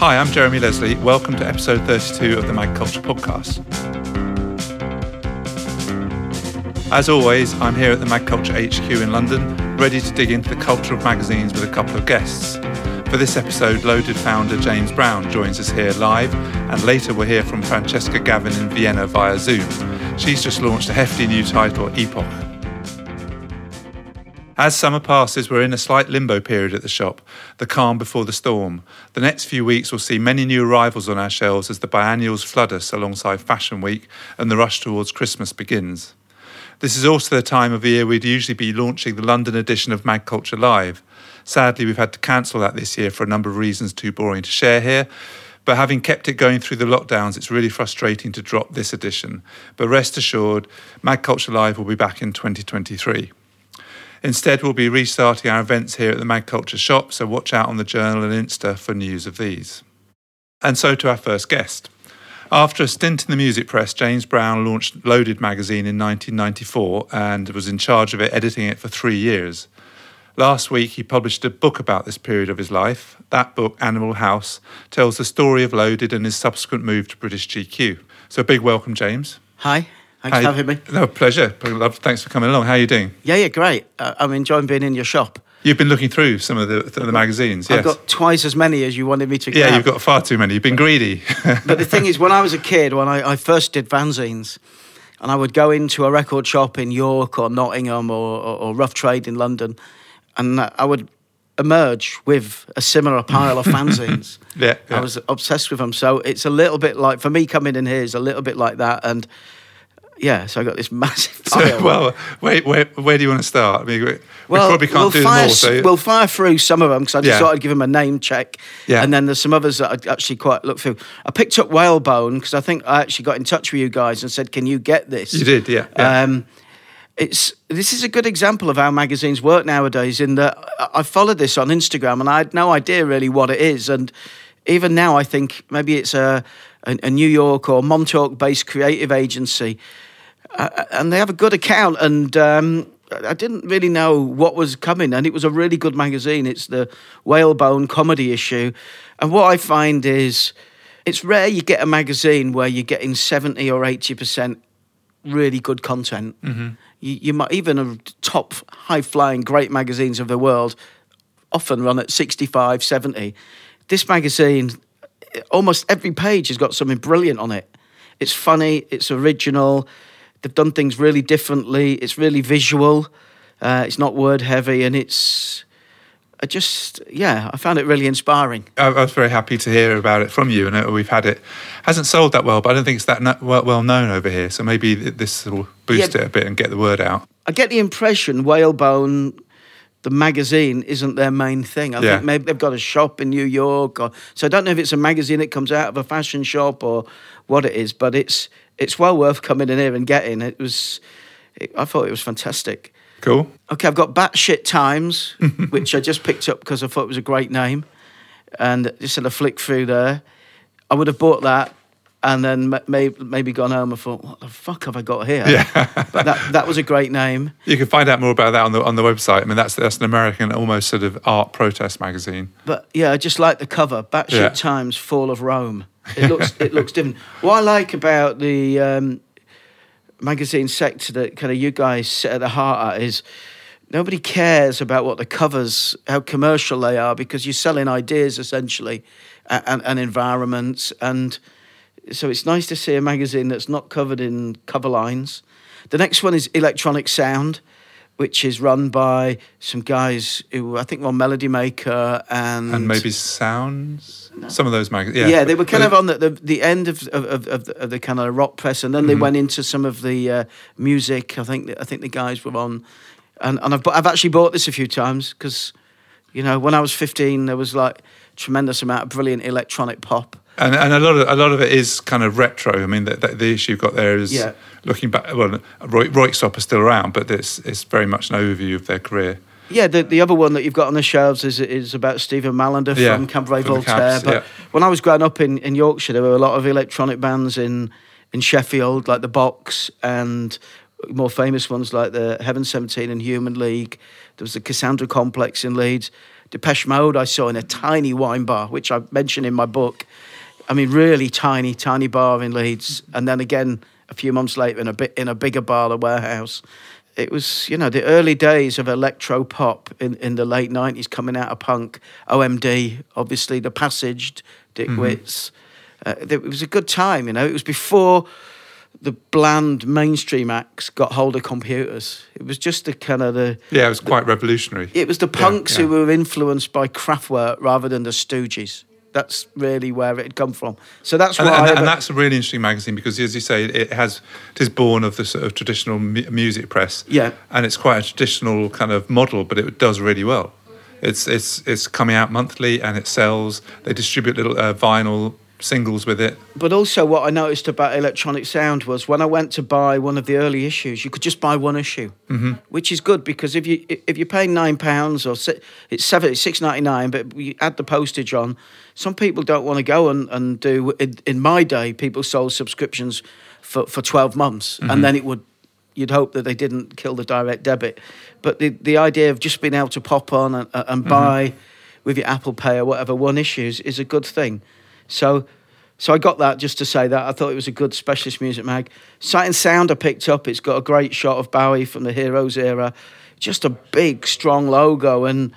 Hi, I'm Jeremy Leslie. Welcome to episode 32 of the Mag Culture Podcast. As always, I'm here at the Mag Culture HQ in London, ready to dig into the culture of magazines with a couple of guests. For this episode, Loaded founder James Brown joins us here live, and later we'll hear from Francesca Gavin in Vienna via Zoom. She's just launched a hefty new title, Epoch. As summer passes, we're in a slight limbo period at the shop, the calm before the storm. The next few weeks will see many new arrivals on our shelves as the biennials flood us alongside Fashion Week and the rush towards Christmas begins. This is also the time of year we'd usually be launching the London edition of Mag Culture Live. Sadly, we've had to cancel that this year for a number of reasons too boring to share here. But having kept it going through the lockdowns, it's really frustrating to drop this edition. But rest assured, Mag Culture Live will be back in 2023. Instead, we'll be restarting our events here at the Mag Culture shop, so watch out on the journal and Insta for news of these. And so to our first guest. After a stint in the music press, James Brown launched Loaded magazine in 1994 and was in charge of it, editing it for three years. Last week, he published a book about this period of his life. That book, Animal House, tells the story of Loaded and his subsequent move to British GQ. So, a big welcome, James. Hi. Thanks How for having me. No, pleasure. Thanks for coming along. How are you doing? Yeah, yeah, great. Uh, I'm enjoying being in your shop. You've been looking through some of the, the magazines, yes? I've got twice as many as you wanted me to yeah, you've got far too many. You've been greedy. But the thing is, when I was a kid, when I, I first did fanzines, and I would go into a record shop in York or Nottingham or, or, or Rough Trade in London, and I would emerge with a similar pile of fanzines. Yeah, yeah. I was obsessed with them. So it's a little bit like, for me coming in here is a little bit like that. And yeah, so I got this massive pile. So, well, where, where, where do you want to start? I mean, we, we probably can't we'll do fire, them all. So, We'll fire through some of them because I just Yeah. thought I'd give them a name check. Yeah. And then there's some others that I actually quite looked through. I picked up Whalebone because I think I actually got in touch with you guys and said, "Can you get this?" you did, yeah. yeah. Um, it's this is a good example of how magazines work nowadays. In that I- I followed this on Instagram and I had no idea really what it is, and even now I think maybe it's a a, a New York or Montauk based creative agency, uh, and they have a good account. And um, I didn't really know what was coming, and it was a really good magazine. It's the Whalebone comedy issue, and what I find is. It's rare you get a magazine where you're getting 70 or 80% really good content. You, you might even a top high flying great magazines of the world often run at 65, 70. This magazine, almost every page has got something brilliant on it. It's funny, it's original, they've done things really differently, it's really visual, uh, it's not word heavy, and it's. I just, yeah, I found it really inspiring. I, I was very happy to hear about it from you, and uh, we've had it. Hasn't sold that well, but I don't think it's that no, well, well known over here. So maybe this will boost Yeah. it a bit and get the word out. I get the impression Whalebone, the magazine, isn't their main thing. I Yeah. think maybe they've got a shop in New York, or so I don't know if it's a magazine that comes out of a fashion shop or what it is, but it's it's well worth coming in here and getting. It was, it, I thought it was fantastic. Cool. Okay, I've got Batshit Times, which I just picked up because I thought it was a great name, and just had a flick through there. I would have bought that. And then may- maybe gone home and thought, "What the fuck have I got here?" Yeah. but that that was a great name. You can find out more about that on the on the website. I mean, that's that's an American, almost sort of art protest magazine. But yeah, I just like the cover. Batshit Yeah. Times, Fall of Rome. It looks it looks different. What I like about the um, magazine sector that kind of you guys sit at the heart at is nobody cares about what the covers, how commercial they are, because you're selling ideas essentially, and, and, and environments. And so it's nice to see a magazine that's not covered in cover lines. The next one is Electronic Sound. Which is run by some guys who I think were Melody Maker and And maybe sounds. Some of those magazines. Yeah, yeah, they were kind But of on the, the, the end of of, of, of, the, of the kind of rock press, and then they went into some of the uh, music. I think I think the guys were on, and and I've I've actually bought this a few times because, you know, when I was fifteen, there was like tremendous amount of brilliant electronic pop. And, and a lot of a lot of it is kind of retro. I mean, the, the, the issue you've got there is Yeah. looking back. Well, Roy, Röyksopp are still around, but it's it's very much an overview of their career. Yeah, the, the other one that you've got on the shelves is is about Stephen Mallinder Yeah, from from Voltaire. Cabs, but yeah. when I was growing up in, in Yorkshire, there were a lot of electronic bands in in Sheffield, like the Box, and more famous ones like the Heaven 17 and Human League. There was the Cassandra Complex in Leeds. Depeche Mode I saw in a tiny wine bar, which I mention in my book. I mean, really tiny, tiny bar in Leeds, and then again a few months later in a bit in a bigger bar, the warehouse. It was, you know, the early days of electro pop in, in the late nineties, coming out of punk. OMD, obviously, the Passage, Dick Mm-hmm. Witts. Uh, it was a good time, you know. It was before the bland mainstream acts got hold of computers. It was just the kind of the Yeah, it was quite revolutionary. it was the Yeah, punks yeah. who were influenced by Kraftwerk rather than the Stooges. That's really where it had come from. So that's And, why. and, and that's a really interesting magazine because, as you say, it has it is born of the sort of traditional mu- music press. Yeah. and it's quite a traditional kind of model, but it does really well. It's it's it's coming out monthly and it sells. They distribute little uh, vinyl singles with it. But also, what I noticed about Electronic Sound was when I went to buy one of the early issues, you could just buy one issue, mm-hmm. which is good because if you if you're paying nine pounds or si- it's seven it's six ninety nine, but you add the postage on. Some people don't want to go and, and do. In, in my day, people sold subscriptions for, for twelve months, and then it would. You'd hope that they didn't kill the direct debit, but the the idea of just being able to pop on and, and buy with your Apple Pay or whatever one issues is a good thing. So, so I got that just to say that I thought it was a good specialist music mag. Sight and Sound I picked up. It's got a great shot of Bowie from the Heroes era, just a big strong logo. And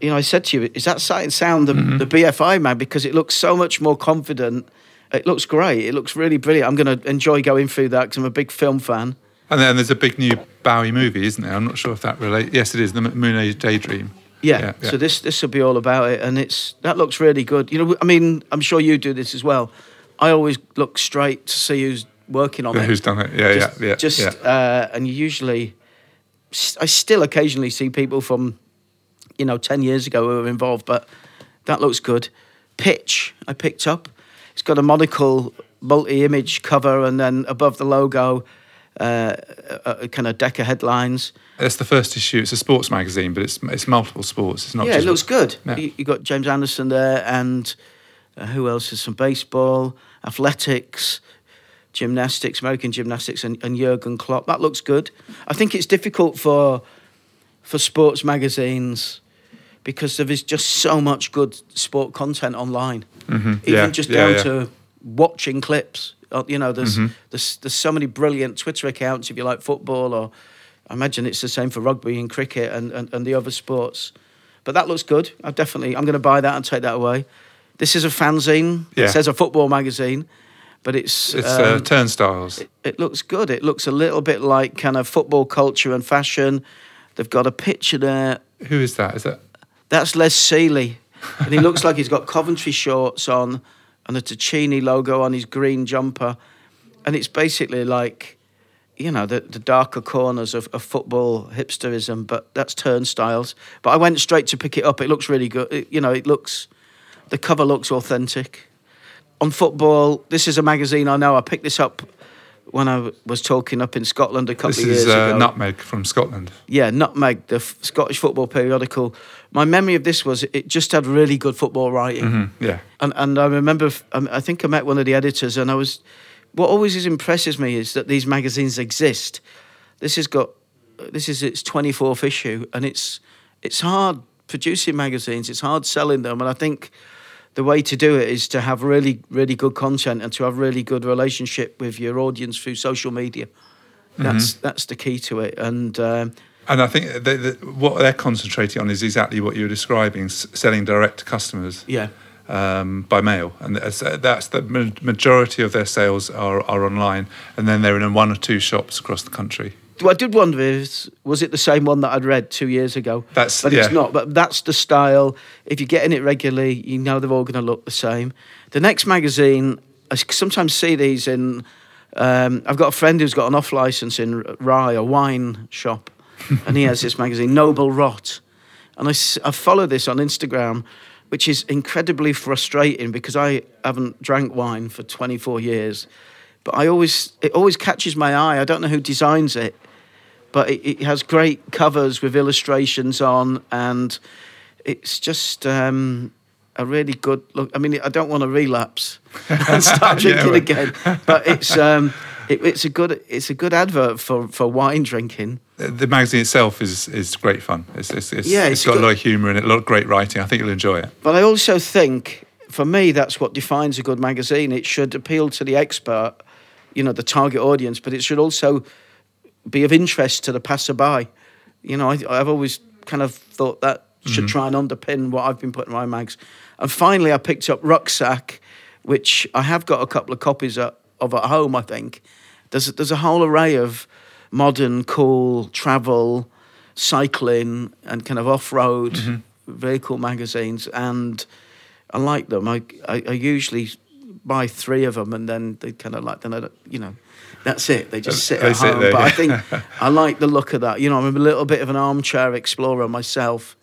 you know, I said to you, is that Sight and Sound the, mm-hmm. the BFI mag because it looks so much more confident. It looks great. It looks really brilliant. I'm going to enjoy going through that because I'm a big film fan. And then there's a big new Bowie movie, isn't there? I'm not sure if that relates. Yes, it is. The Moon Age Daydream. Yeah. Yeah, yeah. So this this will be all about it, and it's that looks really good. You know, I mean, I'm sure you do this as well. I always look straight to see who's working on it. Who's done it? Yeah, just, yeah, yeah. Just. Uh, and you usually, I still occasionally see people from, you know, ten years ago who were involved, but that looks good. Pitch I picked up. It's got a monocle multi-image cover, and then above the logo, uh, kind of decker headlines. It's the first issue. It's a sports magazine, but it's it's multiple sports. It's not. yeah, it looks good. Yeah. You, you got James Anderson there, and uh, who else? There's some baseball, athletics, gymnastics, American gymnastics, and, and Jurgen Klopp. That looks good. I think it's difficult for for sports magazines because there is just so much good sport content online. Even Yeah, just down yeah. to watching clips. Uh, You know, there's, Mm-hmm. there's there's so many brilliant Twitter accounts if you like football, or I imagine it's the same for rugby and cricket and, and, and the other sports. But that looks good. I definitely I'm going to buy that and take that away. This is a fanzine. Yeah. It says a football magazine, but it's It's uh, um, turnstiles. it looks good. It looks a little bit like kind of football culture and fashion. They've got a picture there. Who is that? Is that? That's Les Sealey. And he looks like he's got Coventry shorts on and a Ticini logo on his green jumper. And it's basically like, you know, the, the darker corners of, of football hipsterism, but that's turnstiles. But I went straight to pick it up. It looks really good. It- you know, it looks, the cover looks authentic. On football, this is a magazine I know. I picked this up when I was talking up in Scotland a couple This of years is uh, ago. Nutmeg from Scotland. Yeah, Nutmeg, the f- Scottish football periodical. My memory of this was it just had really good football writing. Mm, yeah. And, and I remember, um, I think I met one of the editors, and I was, what always impresses me is that these magazines exist. This has got, this is its 24th issue, and it's, it's hard producing magazines, it's hard selling them, and I think the way to do it is to have really, really good content and to have really good relationship with your audience through social media. That's that's the key to it, and um, And I think they, they, what they're concentrating on is exactly what you were describing: s- selling direct to customers. yeah. Um, by mail, and that's, that's the majority of their sales are, are online, and then they're in one or two shops across the country. I did wonder if was it the same one that I'd read two years ago. That's- but it's not. But that's the style. If you're getting it regularly, you know they're all going to look the same. The next magazine, I sometimes see these in. Um, I've got a friend who's got an off license in Rye, a wine shop, and he has this magazine, Noble Rot, and I follow this on Instagram, which is incredibly frustrating because I haven't drank wine for 24 years, but I always it always catches my eye. I don't know who designs it, but it, it has great covers with illustrations on, and it's just um, a really good look. I mean, I don't want to relapse and start Yeah, drinking well. again, but it's um, it, it's a good it's a good advert for, for wine drinking. The magazine itself is is great fun. It's, it's, it's, Yeah, it's got good. a lot of humour in it, a lot of great writing. I think you'll enjoy it. But I also think, for me, that's what defines a good magazine. It should appeal to the expert, you know, the target audience, but it should also be of interest to the passerby. You know, I, I've always kind of thought that should mm-hmm. try and underpin what I've been putting in my mags. And finally, I picked up Rucksack, which I have got a couple of copies of, of at home, I think. There's, there's a whole array of modern, cool travel, cycling, and kind of off road mm-hmm. vehicle magazines. And I like them. I, I, I usually buy three of them and then they kind of like, then I, don't- you know, that's it. They just uh, sit They at sit home. there, but I think I like the look of that. You know, I'm a little bit of an armchair explorer myself.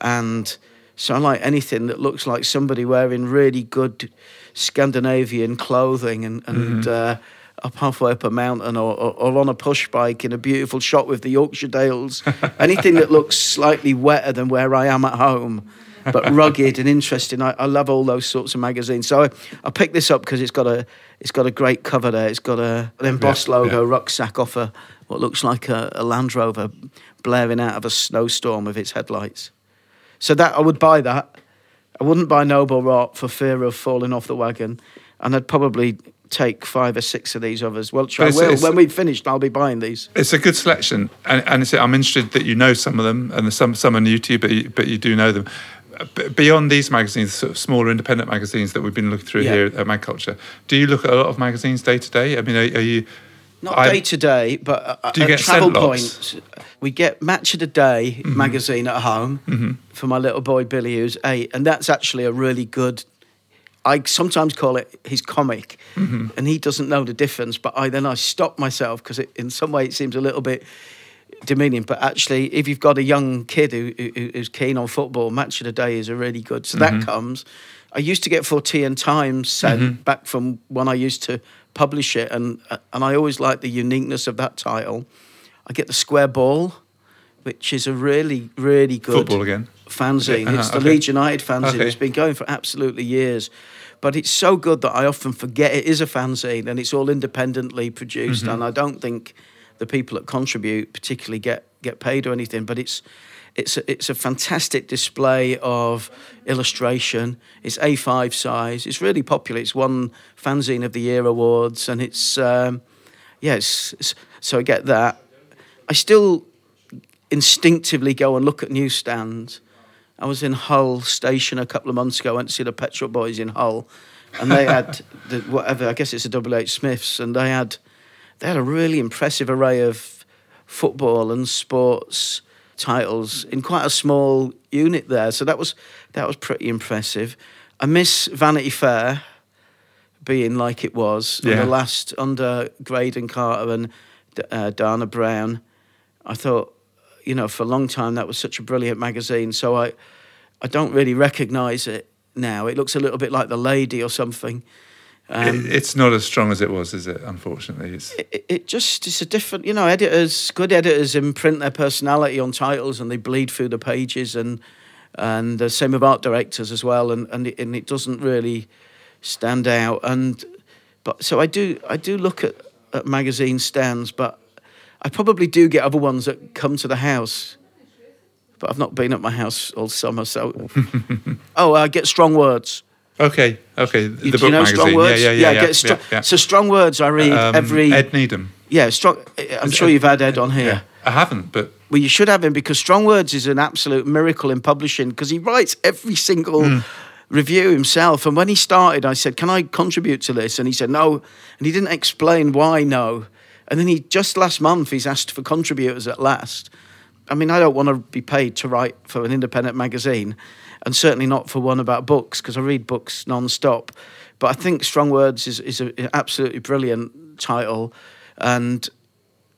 And so I like anything that looks like somebody wearing really good Scandinavian clothing and, and Mm-hmm. uh, up halfway up a mountain or, or, or on a push bike in a beautiful shot with the Yorkshire Dales. anything that looks slightly wetter than where I am at home. But rugged and interesting. I, I love all those sorts of magazines. So I, I picked this up because it's got a it's got a great cover there. It's got a an embossed Yeah, logo yeah. rucksack off a what looks like a, a Land Rover blaring out of a snowstorm with its headlights. So that I would buy that. I wouldn't buy Noble Rot for fear of falling off the wagon, and I'd probably take five or six of these others. Well, I will. it's- when we've finished, I'll be buying these. It's a good selection, and, and it's, I'm interested that you know some of them, and some some are new to you, but you, but you do know them. Beyond these magazines, sort of smaller independent magazines that we've been looking through Yeah. here at Mag Culture, do you look at a lot of magazines day to day? I mean, are, are you? Not I- day to day, but uh, Do you get travel points, we get Match of the Day Mm-hmm. magazine at home for my little boy Billy, who's eight, and that's actually a really good. I sometimes call it his comic, Mm-hmm. and he doesn't know the difference. But I then I stop myself because in some way it seems a little bit demeaning. But actually, if you've got a young kid who, who, who's keen on football, Match of the Day is a really good. So Mm-hmm. that comes. I used to get Fortean Times sent back from when I used to publish it, and and I always liked the uniqueness of that title. I get the Square Ball, which is a really really good Football again. fanzine. Yeah, uh-huh, it's the okay. Leeds United fanzine. Okay. It's been going for absolutely years. But it's so good that I often forget it is a fanzine and it's all independently produced. Mm-hmm. And I don't think the people that contribute particularly get, get paid or anything. But it's it's a, it's a fantastic display of illustration. It's A5 size. It's really popular. It's won Fanzine of the Year awards, and it's um, yeah. It's, it's, so I get that. I still instinctively go and look at newsstands. I was in Hull station a couple of months ago. I went to see the Petrol Boys in Hull, and they had the whatever. I guess it's a Double H Smiths, and they had they had a really impressive array of football and sports titles in quite a small unit there. So that was that was pretty impressive. I miss Vanity Fair being like it was Yeah. the last under Graydon Carter and uh, Dana Brown. I thought, you know, for a long time that was such a brilliant magazine. So I, I don't really recognise it now. It looks a little bit like The Lady or something. Um, it, it's not as strong as it was, is it? Unfortunately, it's, it, it just it's a different you know editors good editors imprint their personality on titles and they bleed through the pages and and the same with art directors as well and and it, and it doesn't really stand out. And but so I do I do look at, at magazine stands but I probably do get other ones that come to the house but I've not been at my house all summer so. Oh I get strong words okay. Okay, the do book you know magazine. strong words Yeah, yeah, yeah, get yeah, stro- yeah, yeah. so strong words I read Um, every Ed Needham. yeah, strong. I'm sure you've had Ed on here. Yeah, I haven't, but Well, you should have him because Strong Words is an absolute miracle in publishing because he writes every single Hmm. review himself. And when he started, I said, "Can I contribute to this?" And he said, "No," and he didn't explain why no. And then he just last month he's asked for contributors at last. I mean, I don't want to be paid to write for an independent magazine, and certainly not for one about books because I read books non-stop. But I think Strong Words is is an absolutely brilliant title, and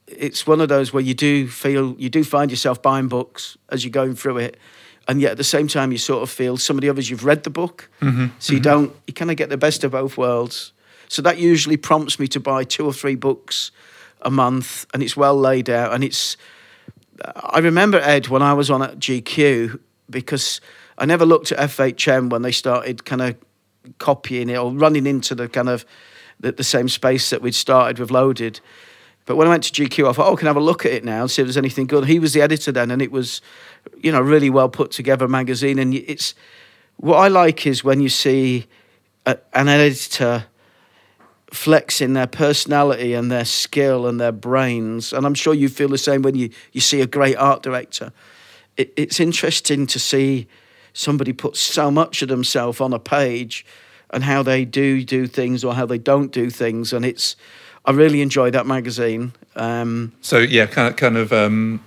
it's one of those where you do feel you do find yourself buying books as you're going through it, and yet at the same time you sort of feel some of the others you've read the book, mm-hmm, so you mm-hmm. don't you kind of get the best of both worlds. So that usually prompts me to buy two or three books a month, and it's well laid out, and it's. I remember Ed when I was on at GQ because I never looked at FHM when they started kind of copying it or running into the kind of the, the same space that we'd started with Loaded. But when I went to GQ, I thought, oh, can I have a look at it now and see if there's anything good. He was the editor then, and it was, you know, really well put together magazine. And it's what I like is when you see a, an editor flexing their personality and their skill and their brains. And I'm sure you feel the same when you, you see a great art director. It, it's interesting to see somebody puts so much of themselves on a page and how they do do things or how they don't do things. And it's, I really enjoy that magazine. Um, so yeah, kind of, kind of um,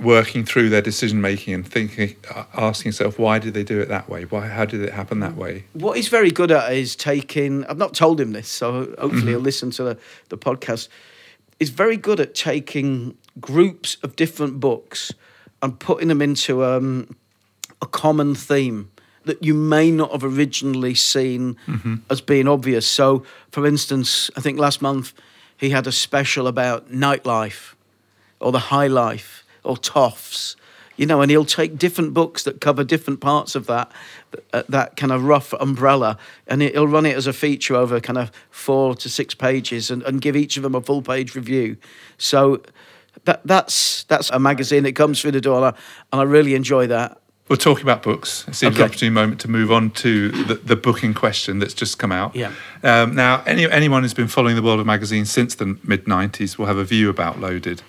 working through their decision making and thinking, asking yourself, why did they do it that way? Why, how did it happen that way? What he's very good at is taking. I've not told him this, so hopefully mm-hmm. he'll listen to the, the podcast. He's very good at taking groups of different books and putting them into um, a common theme that you may not have originally seen mm-hmm. as being obvious. So, for instance, I think last month he had a special about nightlife or the high life or toffs you know, and he'll take different books that cover different parts of that, uh, that kind of rough umbrella, and he'll run it as a feature over kind of four to six pages, and, and give each of them a full page review. So that that's that's a magazine that comes through the door, and I, and I really enjoy that. We're talking about books. It seems okay. an opportune moment to move on to the, the book in question that's just come out. Yeah. Um, now, any, anyone who's been following the world of magazines since the mid 90s will have a view about Loaded.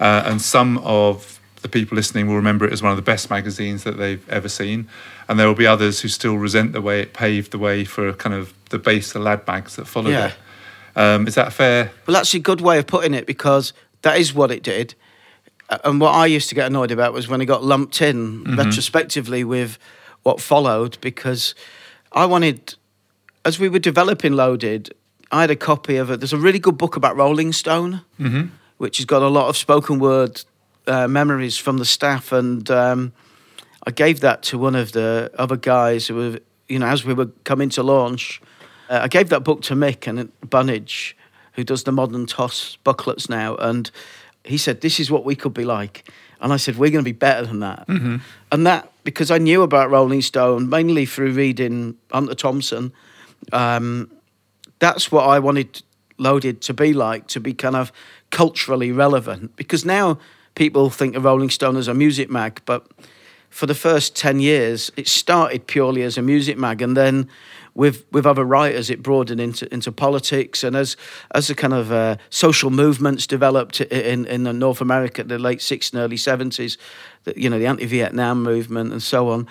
Uh, and some of the people listening will remember it as one of the best magazines that they've ever seen. And there will be others who still resent the way it paved the way for kind of the base of lad mags that followed yeah. it. Um, is that fair? Well, that's a good way of putting it because that is what it did. And what I used to get annoyed about was when it got lumped in mm-hmm. retrospectively with what followed because I wanted, as we were developing Loaded, I had a copy of it. There's a really good book about Rolling Stone. Mm-hmm which has got a lot of spoken word uh, memories from the staff. And um, I gave that to one of the other guys who were, you know, as we were coming to launch. Uh, I gave that book to Mick and Bunnage, who does the modern toss booklets now. And he said, This is what we could be like. And I said, We're going to be better than that. Mm-hmm. And that, because I knew about Rolling Stone mainly through reading Hunter Thompson, um, that's what I wanted Loaded to be like, to be kind of culturally relevant because now people think of Rolling Stone as a music mag, but for the first 10 years, it started purely as a music mag. And then with, with other writers, it broadened into, into politics. And as, as the kind of uh, social movements developed in, in North America, in the late 60s and early 70s, the, you know, the anti Vietnam movement and so on,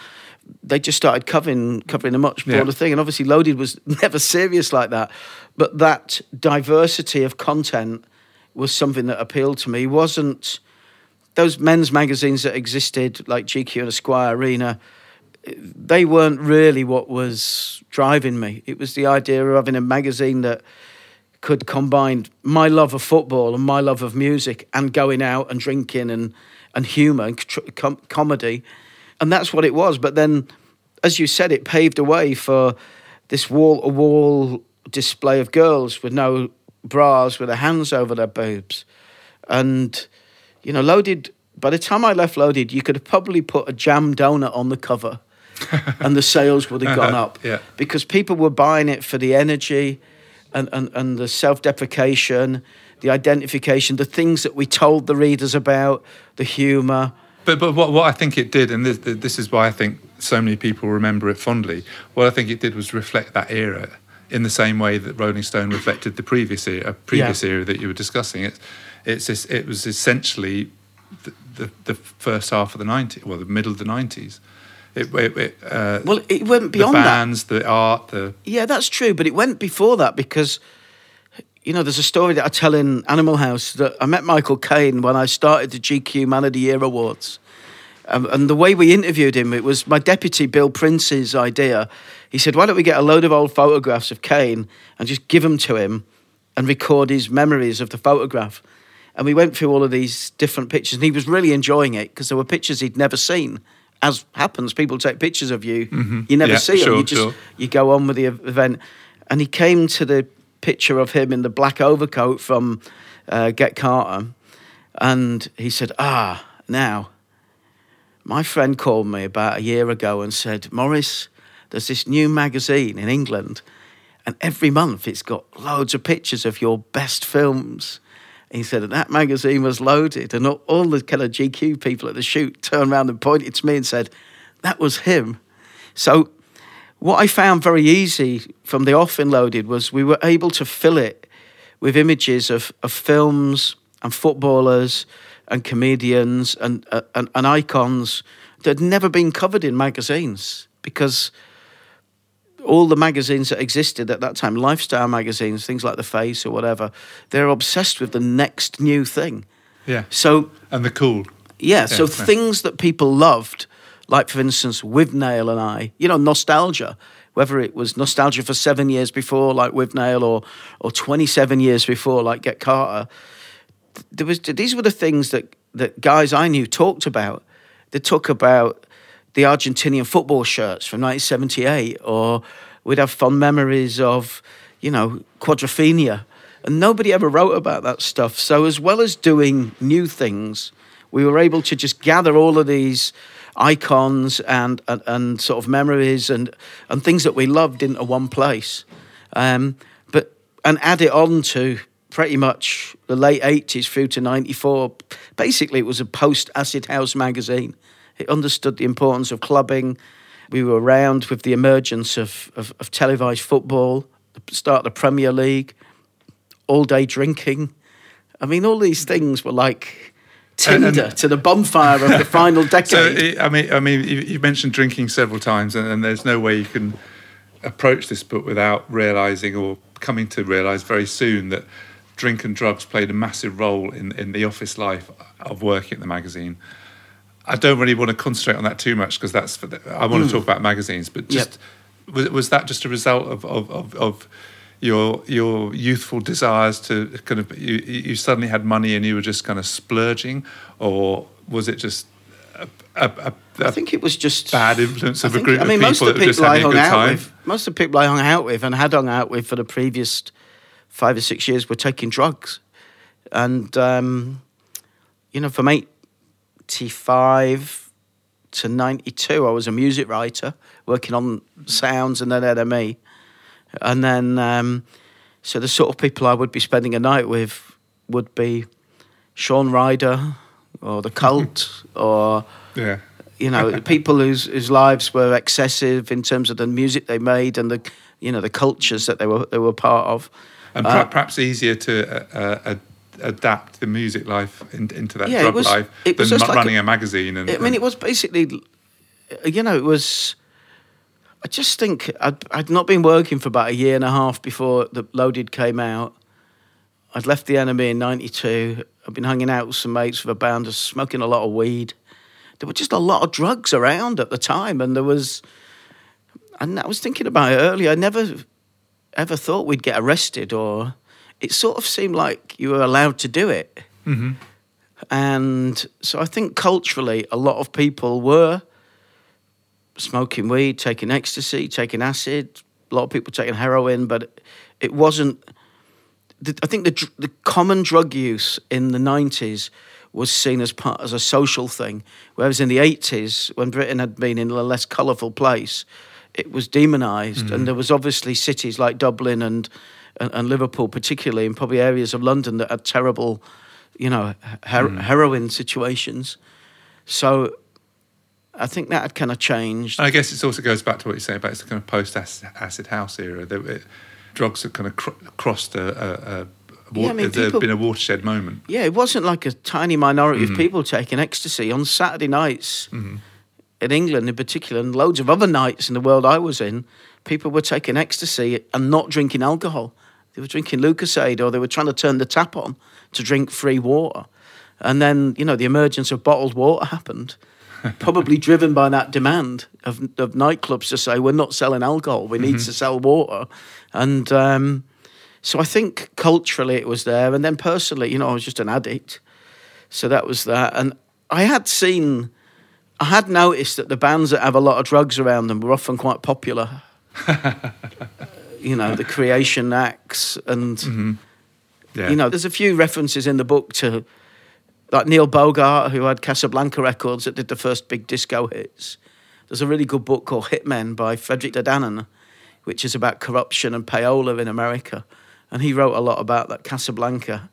they just started covering covering a much broader yeah. thing. And obviously, Loaded was never serious like that. But that diversity of content was something that appealed to me. wasn't those men's magazines that existed like GQ and Esquire Arena. They weren't really what was driving me. It was the idea of having a magazine that could combine my love of football and my love of music and going out and drinking and and humor and com- comedy, and that's what it was. But then, as you said, it paved the way for this wall to wall display of girls with no bras with their hands over their boobs. And, you know, Loaded, by the time I left Loaded, you could have probably put a jam donut on the cover and the sales would have uh-huh. gone up. yeah. Because people were buying it for the energy and, and, and the self deprecation, the identification, the things that we told the readers about, the humour. But, but what, what I think it did, and this, this is why I think so many people remember it fondly, what I think it did was reflect that era in the same way that Rolling Stone reflected the previous era, uh, previous yeah. era that you were discussing. It, it's it was essentially the, the, the first half of the 90s, well, the middle of the 90s. It, it, it, uh, well, it went beyond the bands, that. the art, the yeah, that's true. But it went before that because you know there's a story that I tell in Animal House that I met Michael Caine when I started the GQ Man of the Year awards, um, and the way we interviewed him, it was my deputy Bill Prince's idea he said, Why don't we get a load of old photographs of Caine and just give them to him and record his memories of the photograph? And we went through all of these different pictures, and he was really enjoying it because there were pictures he'd never seen. As happens, people take pictures of you, mm-hmm. you never yeah, see sure, them. You just sure. you go on with the event. And he came to the picture of him in the black overcoat from uh, Get Carter, and he said, "Ah, now." My friend called me about a year ago and said, Maurice, there's this new magazine in England, and every month it's got loads of pictures of your best films. He said that, magazine was loaded, and all, all the kind of GQ people at the shoot turned around and pointed to me and said, "That was him." So, what I found very easy from the off Often Loaded was we were able to fill it with images of, of films and footballers and comedians and, uh, and, and icons that had never been covered in magazines because all the magazines that existed at that time, lifestyle magazines, things like The Face or whatever, they're obsessed with the next new thing. Yeah. So And the cool. yeah, so Yeah, yeah. things that people loved, like for instance, Withnail and I, you know, nostalgia. Whether it was nostalgia for seven years before, like Withnail, or or twenty seven years before, like Get Carter, there was these were the things that that guys I knew talked about. They talk about the Argentinian football shirts from 1978, or we'd have fond memories of, you know, Quadrophenia, and nobody ever wrote about that stuff. So as well as doing new things, we were able to just gather all of these icons and and, and sort of memories and and things that we loved into one place, um, but and add it on to pretty much the late 80s through to 94 basically it was a post acid house magazine it understood the importance of clubbing. We were around with the emergence of, of, of televised football the start of the premier league all day drinking. I mean all these things were like And- and- tinder to the bonfire of the final decade. So I I mean, I mean, you, you mentioned drinking several times, and, and there's no way you can approach this book without realizing or coming to realize very soon that drink and drugs played a massive role in in the office life of working at the magazine. I don't really want to concentrate on that too much because that's for the, I want to talk about magazines, but just was, was that just a result of of, of, of your your youthful desires to kind of you, you suddenly had money and you were just kind of splurging, or was it just a, a, a, I think it was just bad influence of I a think- group I mean, of most people of that the were just people I having a hung good out time? with, most of the people I hung out with and had hung out with for the previous five or six years were taking drugs, and um, you know, from eighty-five to ninety-two, I was a music writer working on sounds and then NME, and then um, so the sort of people I would be spending a night with would be Shaun Ryder or the Cult or Yeah. you know, people whose whose lives were excessive in terms of the music they made and the you know the cultures that they were they were part of. and Uh, perhaps easier to uh, uh, adapt the music life in, into that Yeah, drug was- life was than like running a- a, magazine. And I mean, it was basically, you know, it was. I just think I'd, I'd not been working for about a year and a half before the Loaded came out. I'd left the NME in '92. I'd been hanging out with some mates with a band, just smoking a lot of weed. There were just a lot of drugs around at the time, and there was. And I was thinking about it earlier. I never ever thought we'd get arrested, or it sort of seemed like you were allowed to do it. Mm-hmm. And so I think culturally, a lot of people were smoking weed, taking ecstasy, taking acid. A lot of people taking heroin, but it wasn't. I think the the common drug use in the nineties was seen as part as a social thing, whereas in the eighties, when Britain had been in a less colourful place, it was demonised, and mm-hmm. there was obviously cities like Dublin and, and and Liverpool, particularly, and probably areas of London that had terrible, you know, her- hmm. heroin situations. So, I think that had kind of changed. And I guess it also goes back to what you say about it's the kind of post acid house era. That it, drugs have kind of cr- crossed a. a, a Yeah, I mean, people- been a watershed moment. Yeah, it wasn't like a tiny minority of hmm. people taking ecstasy on Saturday nights hmm. in England, in particular, and loads of other nights in the world I was in. People were taking ecstasy and not drinking alcohol. They were drinking Lucozade, or they were trying to turn the tap on to drink free water. And then, you know, the emergence of bottled water happened, probably driven by that demand of, of nightclubs to say, we're not selling alcohol, we need to sell water. And um, so I think culturally it was there. And then personally, you know, I was just an addict. So that was that. And I had seen, I had noticed that the bands that have a lot of drugs around them were often quite popular. you know, the creation acts and Yeah. you know, there's a few references in the book to like Neil Bogart, who had Casablanca Records that did the first big disco hits. There's a really good book called Hitmen by Fredric Dannen, which is about corruption and payola in America. And he wrote a lot about that Casablanca.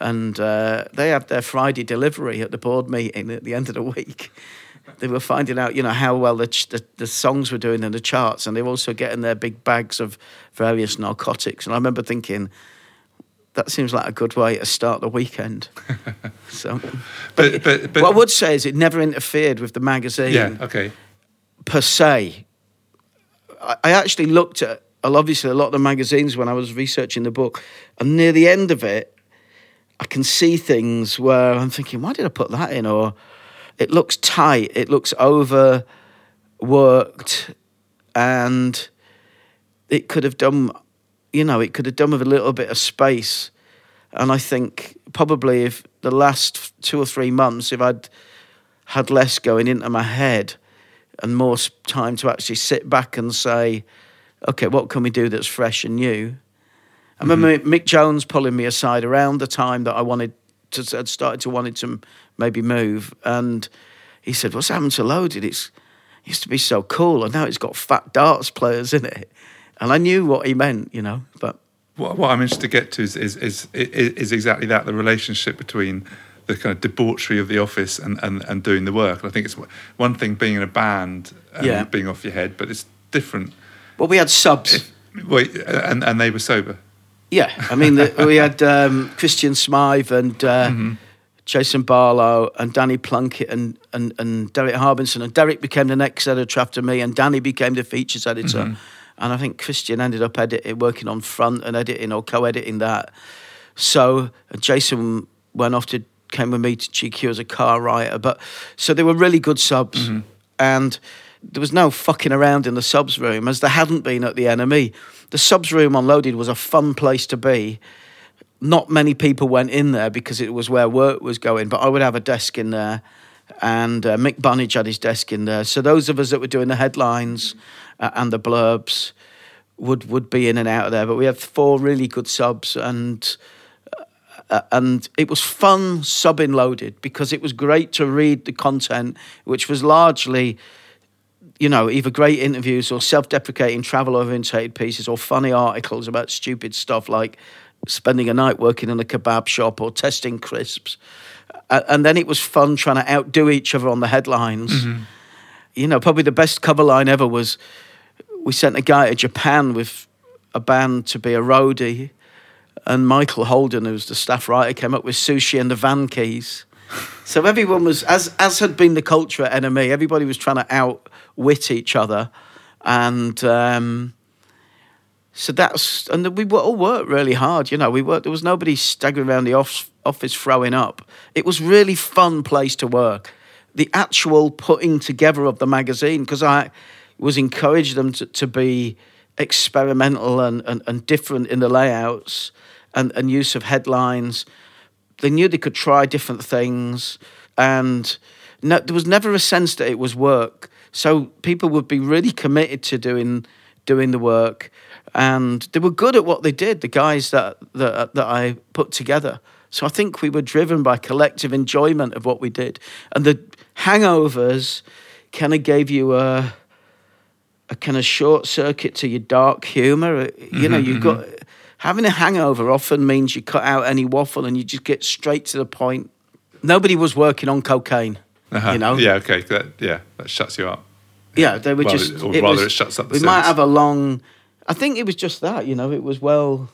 And uh, they had their Friday delivery at the board meeting at the end of the week. They were finding out, you know, how well the, ch- the, the songs were doing in the charts, and they were also getting their big bags of various narcotics. And I remember thinking, that seems like a good way to start the weekend. so, But- but- but- what I would say is it never interfered with the magazine Yeah. Okay. per se. I, I actually looked at obviously a lot of the magazines when I was researching the book, and near the end of it, I can see things where I'm thinking, why did I put that in? Or it looks tight, it looks overworked, and it could have done, you know, it could have done with a little bit of space. And I think probably if the last two or three months, if I'd had less going into my head and more time to actually sit back and say, okay, what can we do that's fresh and new? I remember mm-hmm. Mick Jones pulling me aside around the time that I wanted to had started to wanted to maybe move, and he said, "What's happened to Loaded? It's it used to be so cool, and now it's got fat darts players in it." And I knew what he meant, you know, but What, what I'm interested to get to is, is is is exactly that the relationship between the kind of debauchery of the office and, and, and doing the work. And I think it's one thing being in a band and Yeah. being off your head, but it's different. well, we had subs. Wait, and and they were sober. Yeah, I mean, the, we had um, Christian Smythe and uh, Jason Barlow and Danny Plunkett and, and, and Derek Harbinson. And Derek became the next editor after me, and Danny became the features editor. Mm-hmm. And I think Christian ended up editing, working on front and editing or co editing that. So Jason went off to, came with me to GQ as a car writer. But so they were really good subs. Mm-hmm. And there was no fucking around in the subs room as there hadn't been at the NME. The subs room on Loaded was a fun place to be. Not many people went in there because it was where work was going, but I would have a desk in there. And uh, Mick Bunnage had his desk in there. So those of us that were doing the headlines uh, and the blurbs would, would be in and out of there. But we had four really good subs, and uh, and it was fun subbing loaded because it was great to read the content, which was largely, you know, either great interviews or self-deprecating, travel-orientated pieces or funny articles about stupid stuff like spending a night working in a kebab shop or testing crisps. And then it was fun trying to outdo each other on the headlines. You know, probably the best cover line ever was we sent a guy to Japan with a band to be a roadie, and Michael Holden, who was the staff writer, came up with sushi and the van keys. So everyone was, as as had been the culture at NME, everybody was trying to outwit each other, and um, so that's and we all worked really hard. You know, we worked. There was nobody staggering around the off, office throwing up. It was really fun place to work. The actual putting together of the magazine because I was encouraged them to, to be experimental and, and, and different in the layouts and, and use of headlines. They knew they could try different things, and no, there was never a sense that it was work. So people would be really committed to doing doing the work, and they were good at what they did. The guys that that, that I put together. So I think we were driven by collective enjoyment of what we did, and the hangovers kind of gave you a a kind of short circuit to your dark humor. You know, you've got having a hangover often means you cut out any waffle and you just get straight to the point. Nobody was working on cocaine. Uh-huh. You know, Yeah. Okay. That, yeah. That shuts you up. yeah, they were Well, just. or rather was- it shuts up the We might have a long. I think it was just that. You know, it was well.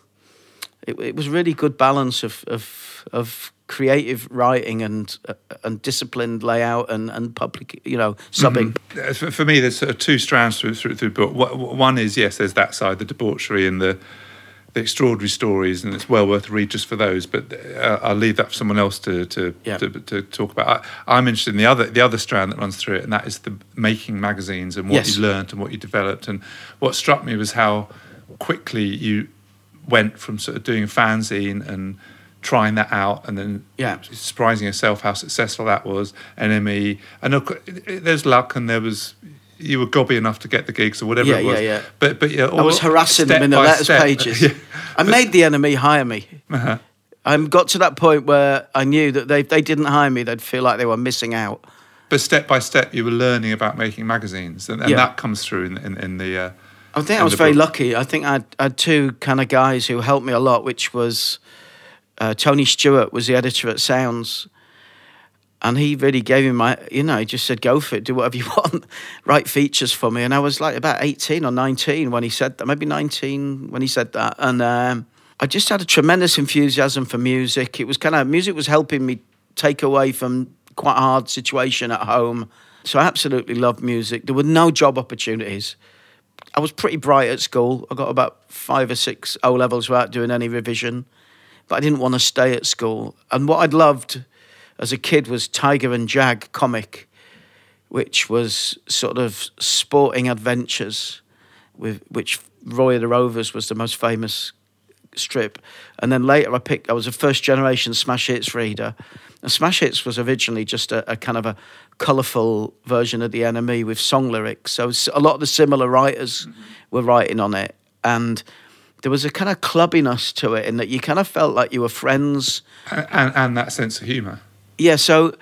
It, it was really good balance of of of creative writing and uh, and disciplined layout and and public. You know, subbing. Uh, For, me, there's sort of two strands through through, through the book. One is yes, there's that side, the debauchery and the the extraordinary stories, and it's well worth a read just for those. But uh, I'll leave that for someone else to to, Yeah. to, to talk about. I, I'm interested in the other the other strand that runs through it, and that is the making magazines and what Yes. you learned and what you developed. And what struck me was how quickly you went from sort of doing fanzine and trying that out and then Yeah. surprising yourself how successful that was NME and course, there's luck and there was you were gobby enough to get the gigs or whatever Yeah, it was yeah, yeah. but but yeah I was harassing them in the letters step. pages. Yeah. I made the NME hire me. Uh-huh. I got to that point where I knew that they, they didn't hire me, they'd feel like they were missing out. but step by step you were learning about making magazines and, and Yeah. that comes through in, in, in the uh, I think I was very book. lucky. I think I had, I had two kind of guys who helped me a lot, which was uh, Tony Stewart was the editor at Sounds, and he really gave me my, you know, he just said, "Go for it, do whatever you want, write features for me." And I was like about eighteen or nineteen when he said that, maybe nineteen when he said that, and um, I just had a tremendous enthusiasm for music. It was kind of music was helping me take away from quite a hard situation at home. So I absolutely loved music. There were no job opportunities. I was pretty bright at school. I got about five or six O levels without doing any revision, but I didn't want to stay at school. And what I'd loved as a kid was Tiger and Jag comic, which was sort of sporting adventures, with which Roy of the Rovers was the most famous strip. And then later I picked, I was a first generation Smash Hits reader. And Smash Hits was originally just a, a kind of a colourful version of the NME with song lyrics. So a lot of the similar writers mm-hmm. were writing on it. And there was a kind of clubbiness to it in that you kind of felt like you were friends. and, and, and that sense of humour. Yeah, so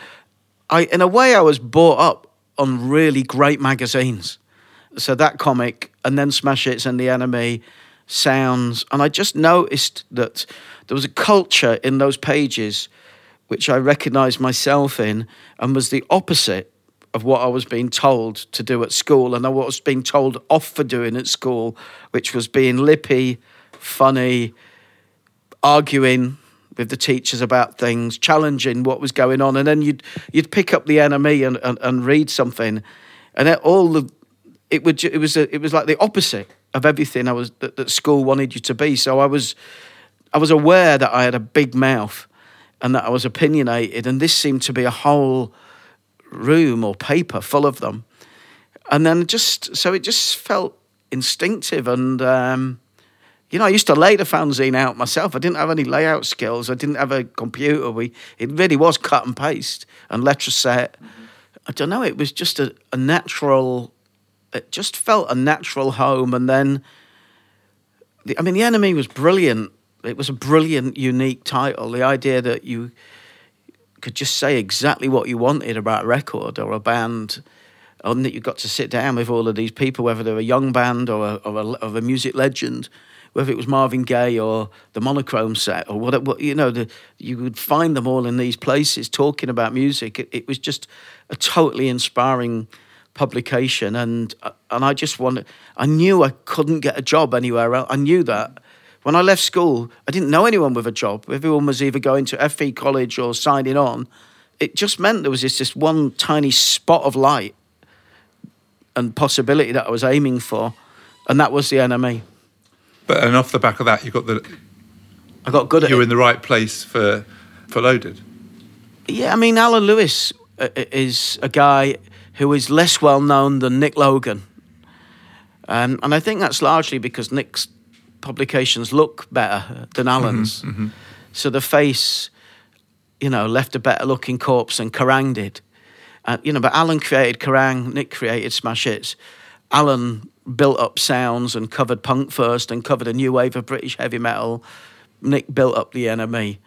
I in a way I was brought up on really great magazines. So that comic and then Smash Hits and The NME sounds and I just noticed that there was a culture in those pages which I recognized myself in and was the opposite of what I was being told to do at school and what I was being told off for doing at school, which was being lippy, funny, arguing with the teachers about things, challenging what was going on, and then you'd you'd pick up the NME and, and, and read something, and then all the it would it was a, it was like the opposite of everything I was that, that school wanted you to be. So I was I was aware that I had a big mouth and that I was opinionated, and this seemed to be a whole room or paper full of them, and then just so it just felt instinctive and. Um, you know, I used to lay the fanzine out myself. I didn't have any layout skills. I didn't have a computer. We it really was cut and paste and letter set. I don't know. It was just a, a natural. It just felt a natural home. And then, the, I mean, the NME was brilliant. It was a brilliant, unique title. The idea that you could just say exactly what you wanted about a record or a band, and that you got to sit down with all of these people, whether they're a young band or a, or a, or a music legend, whether it was Marvin Gaye or the Monochrome set or whatever, what, you know, the, you would find them all in these places talking about music. It, it was just a totally inspiring publication, and and I just wanted. I knew I couldn't get a job anywhere else. I knew that. When I left school, I didn't know anyone with a job. Everyone was either going to FE college or signing on. It just meant there was this, this one tiny spot of light and possibility that I was aiming for, and that was the NME. But and off the back of that, you got the I got good at you it. were in the right place for for loaded. Yeah, I mean, Alan Lewis uh, is a guy who is less well known than Nick Logan. Um, and I think that's largely because Nick's publications look better than Alan's. So the face, you know, left a better looking corpse than Kerrang did. Uh, you know, but Alan created Kerrang, Nick created Smash Hits. Alan built up sounds and covered punk first and covered a new wave of British heavy metal. Nick built up the NME.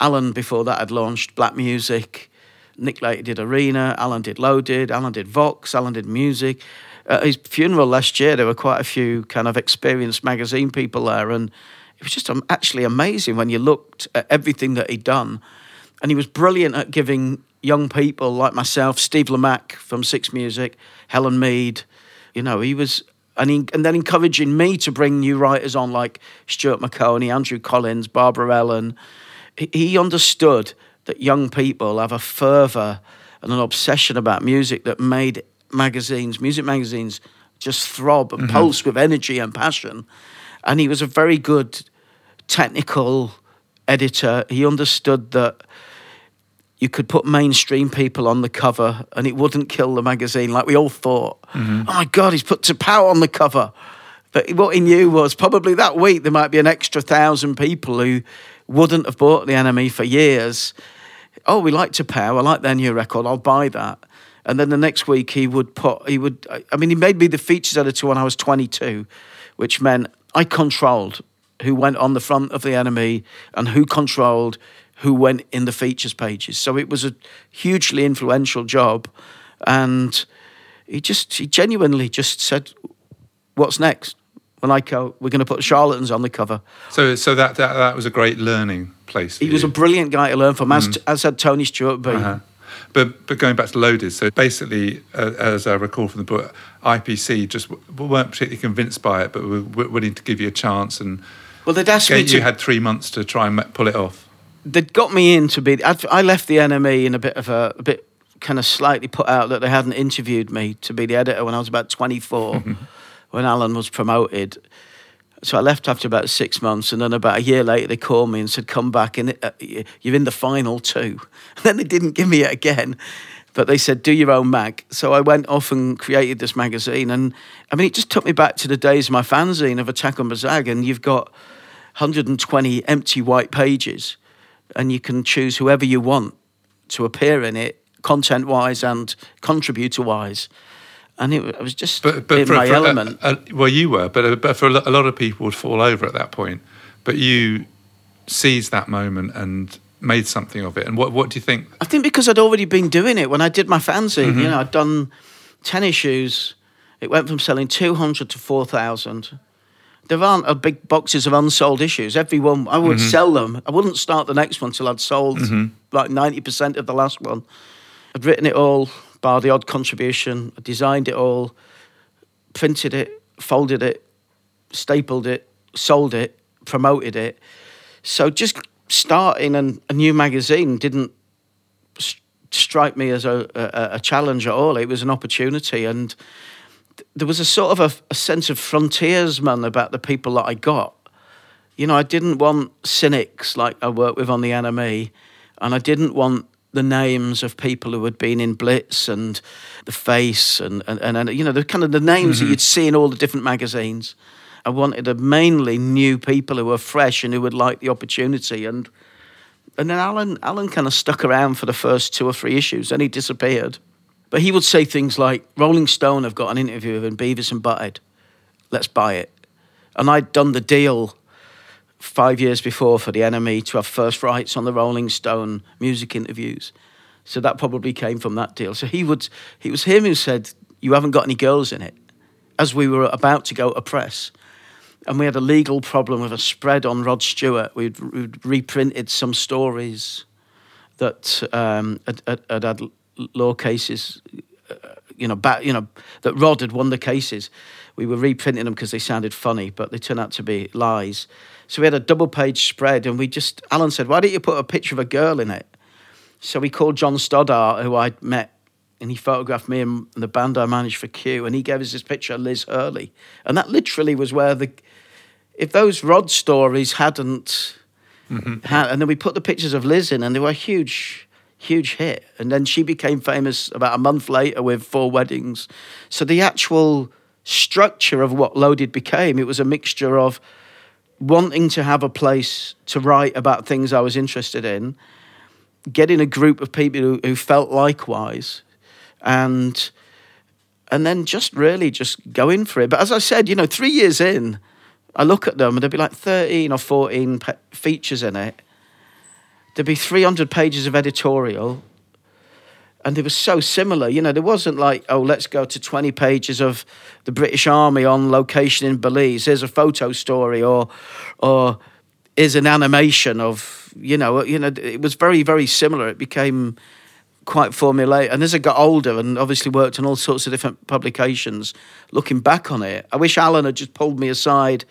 Alan, before that, had launched black music. Nick later did Arena. Alan did Loaded. Alan did Vox. Alan did music. At his funeral last year, there were quite a few kind of experienced magazine people there, and it was just actually amazing when you looked at everything that he'd done. And he was brilliant at giving young people like myself, Steve Lamacq from Six Music, Helen Mead, you know, he was, and, he, and then encouraging me to bring new writers on like Stuart Maconie, Andrew Collins, Barbara Ellen. He, understood that young people have a fervour and an obsession about music that made magazines, music magazines, just throb and mm-hmm. pulse with energy and passion. And he was a very good technical editor. He understood that you could put mainstream people on the cover and it wouldn't kill the magazine like we all thought. Mm-hmm. Oh my God, he's put to power on the cover. But what he knew was probably that week there might be an extra thousand people who wouldn't have bought the NME for years. Oh, we like to power. I like their new record. I'll buy that. And then the next week he would put, he would, I mean, he made me the features editor when I was 22, which meant I controlled who went on the front of the NME and who controlled who went in the features pages. So it was a hugely influential job. And he just, he genuinely just said, What's next? when I go, we're going to put charlatans on the cover. So, so that, that that was a great learning place. He was you. a brilliant guy to learn from, as, as had Tony Stewart been. Uh-huh. But but going back to Loaded, so basically, uh, as I recall from the book, IPC just w- weren't particularly convinced by it, but were w- willing to give you a chance, and Well, they'd asked me you had three months to try and pull it off. They'd got me in to be. I'd, I left the NME in a bit of a, a bit kind of slightly put out that they hadn't interviewed me to be the editor when I was about 24, when Alan was promoted. So I left after about six months, and then about a year later they called me and said, "Come back, and uh, you're in the final two. And then they didn't give me it again, but they said, "Do your own mag." So I went off and created this magazine, and I mean, it just took me back to the days of my fanzine of Attack on Bzag, and you've got 120 empty white pages, and you can choose whoever you want to appear in it, content wise and contributor wise. And it, wa- was just But but in for, my for, uh, element. uh, well, you were, but uh, but for a lot of people would fall over at that point. But you seized that moment and made something of it. And what what do you think? I think because I'd already been doing it when I did my fanzine. You know, I'd done ten issues. It went from selling two hundred to four thousand. There aren't a big boxes of unsold issues. Every one, I would mm-hmm. sell them. I wouldn't start the next one till I'd sold mm-hmm. like ninety percent of the last one. I'd written it all, bar the odd contribution. I designed it all, printed it, folded it, stapled it, sold it, promoted it. So just starting an, a new magazine didn't s- strike me as a, a, a challenge at all. It was an opportunity, and there was a sort of a, a sense of frontiersman about the people that I got. You know, I didn't want cynics like I worked with on the NME, and I didn't want the names of people who had been in Blitz and the Face and and, and, and you know the kind of the names that mm-hmm. you'd see in all the different magazines. I wanted a mainly new people who were fresh and who would like the opportunity and and then Alan Alan kind of stuck around for the first two or three issues, then he disappeared. But he would say things like, Rolling Stone have got an interview with him, Beavis and Butthead. Let's buy it. And I'd done the deal five years before for the NME to have first rights on the Rolling Stone music interviews. So that probably came from that deal. So he would he was him who said, You haven't got any girls in it, as we were about to go to press. And we had a legal problem with a spread on Rod Stewart. We'd, we'd reprinted some stories that um, had, had had law cases, uh, you know, back, you know, that Rod had won the cases. We were reprinting them because they sounded funny, but they turned out to be lies. So we had a double page spread, and we just, Alan said, Why don't you put a picture of a girl in it? So we called John Stoddart, who I'd met, and he photographed me and the band I managed for Q, and he gave us this picture of Liz Hurley. And that literally was where the, if those Rod stories hadn't, had, and then we put the pictures of Liz in, and they were huge, huge hit. And then she became famous about a month later with Four Weddings. So the actual structure of what Loaded became, it was a mixture of wanting to have a place to write about things I was interested in, getting a group of people who, who felt likewise, and and then just really just going for it. But as I said, you know, three years in, I look at them and there'd be like thirteen or fourteen pe- features in it. There'd be three hundred pages of editorial. And they were so similar, you know. There wasn't like, oh, let's go to twenty pages of the British Army on location in Belize. Here's a photo story, or, or is an animation of you know you know it was very very similar it became quite formulaic and as i got older and obviously worked on all sorts of different publications looking back on it i wish alan had just pulled me aside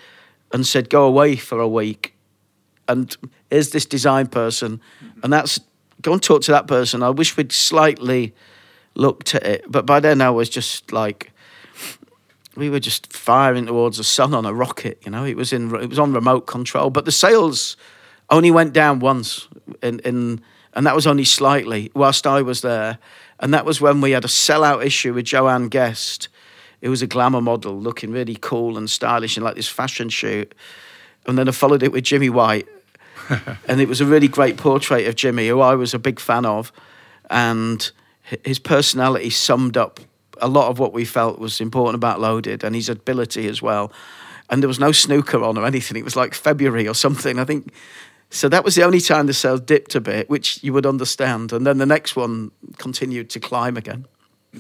and said go away for a week and here's this design person and that's go and talk to that person i wish we'd slightly looked at it but by then i was just like we were just firing towards the sun on a rocket. You know, it was in it was on remote control, but the sales only went down once, in, in and that was only slightly whilst I was there, and that was when we had a sellout issue with Joanne Guest. It was a glamour model looking really cool and stylish in like this fashion shoot, and then I followed it with Jimmy White, and it was a really great portrait of Jimmy, who I was a big fan of, and his personality summed up a lot of what we felt was important about Loaded and his ability as well. And there was no snooker on or anything. It was like February or something, I think. So that was the only time the sales dipped a bit, which you would understand. And then the next one continued to climb again.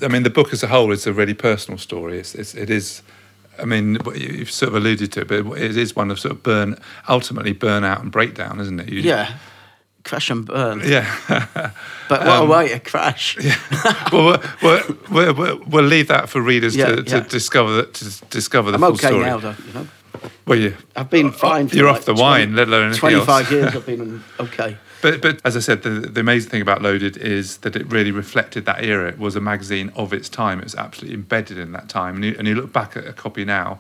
I mean, the book as a whole is a really personal story. It's, it's, it is I mean, you- you've sort of alluded to it, but it is one of sort of burn, ultimately burnout and breakdown, isn't it? You, Yeah, crash and burn. Yeah. But what a um, way to crash. well, we'll, we'll, we'll, we'll leave that for readers Yeah, to, to yeah. discover the, to discover the I'm full okay story. now, though. You know, Well, you, I've been fine. You're like off the 20 wine, let alone anything else. Twenty-five years. I've been okay. But but as I said, the, the amazing thing about Loaded is that it really reflected that era. It was a magazine of its time. It was absolutely embedded in that time. And you, and you look back at a copy now,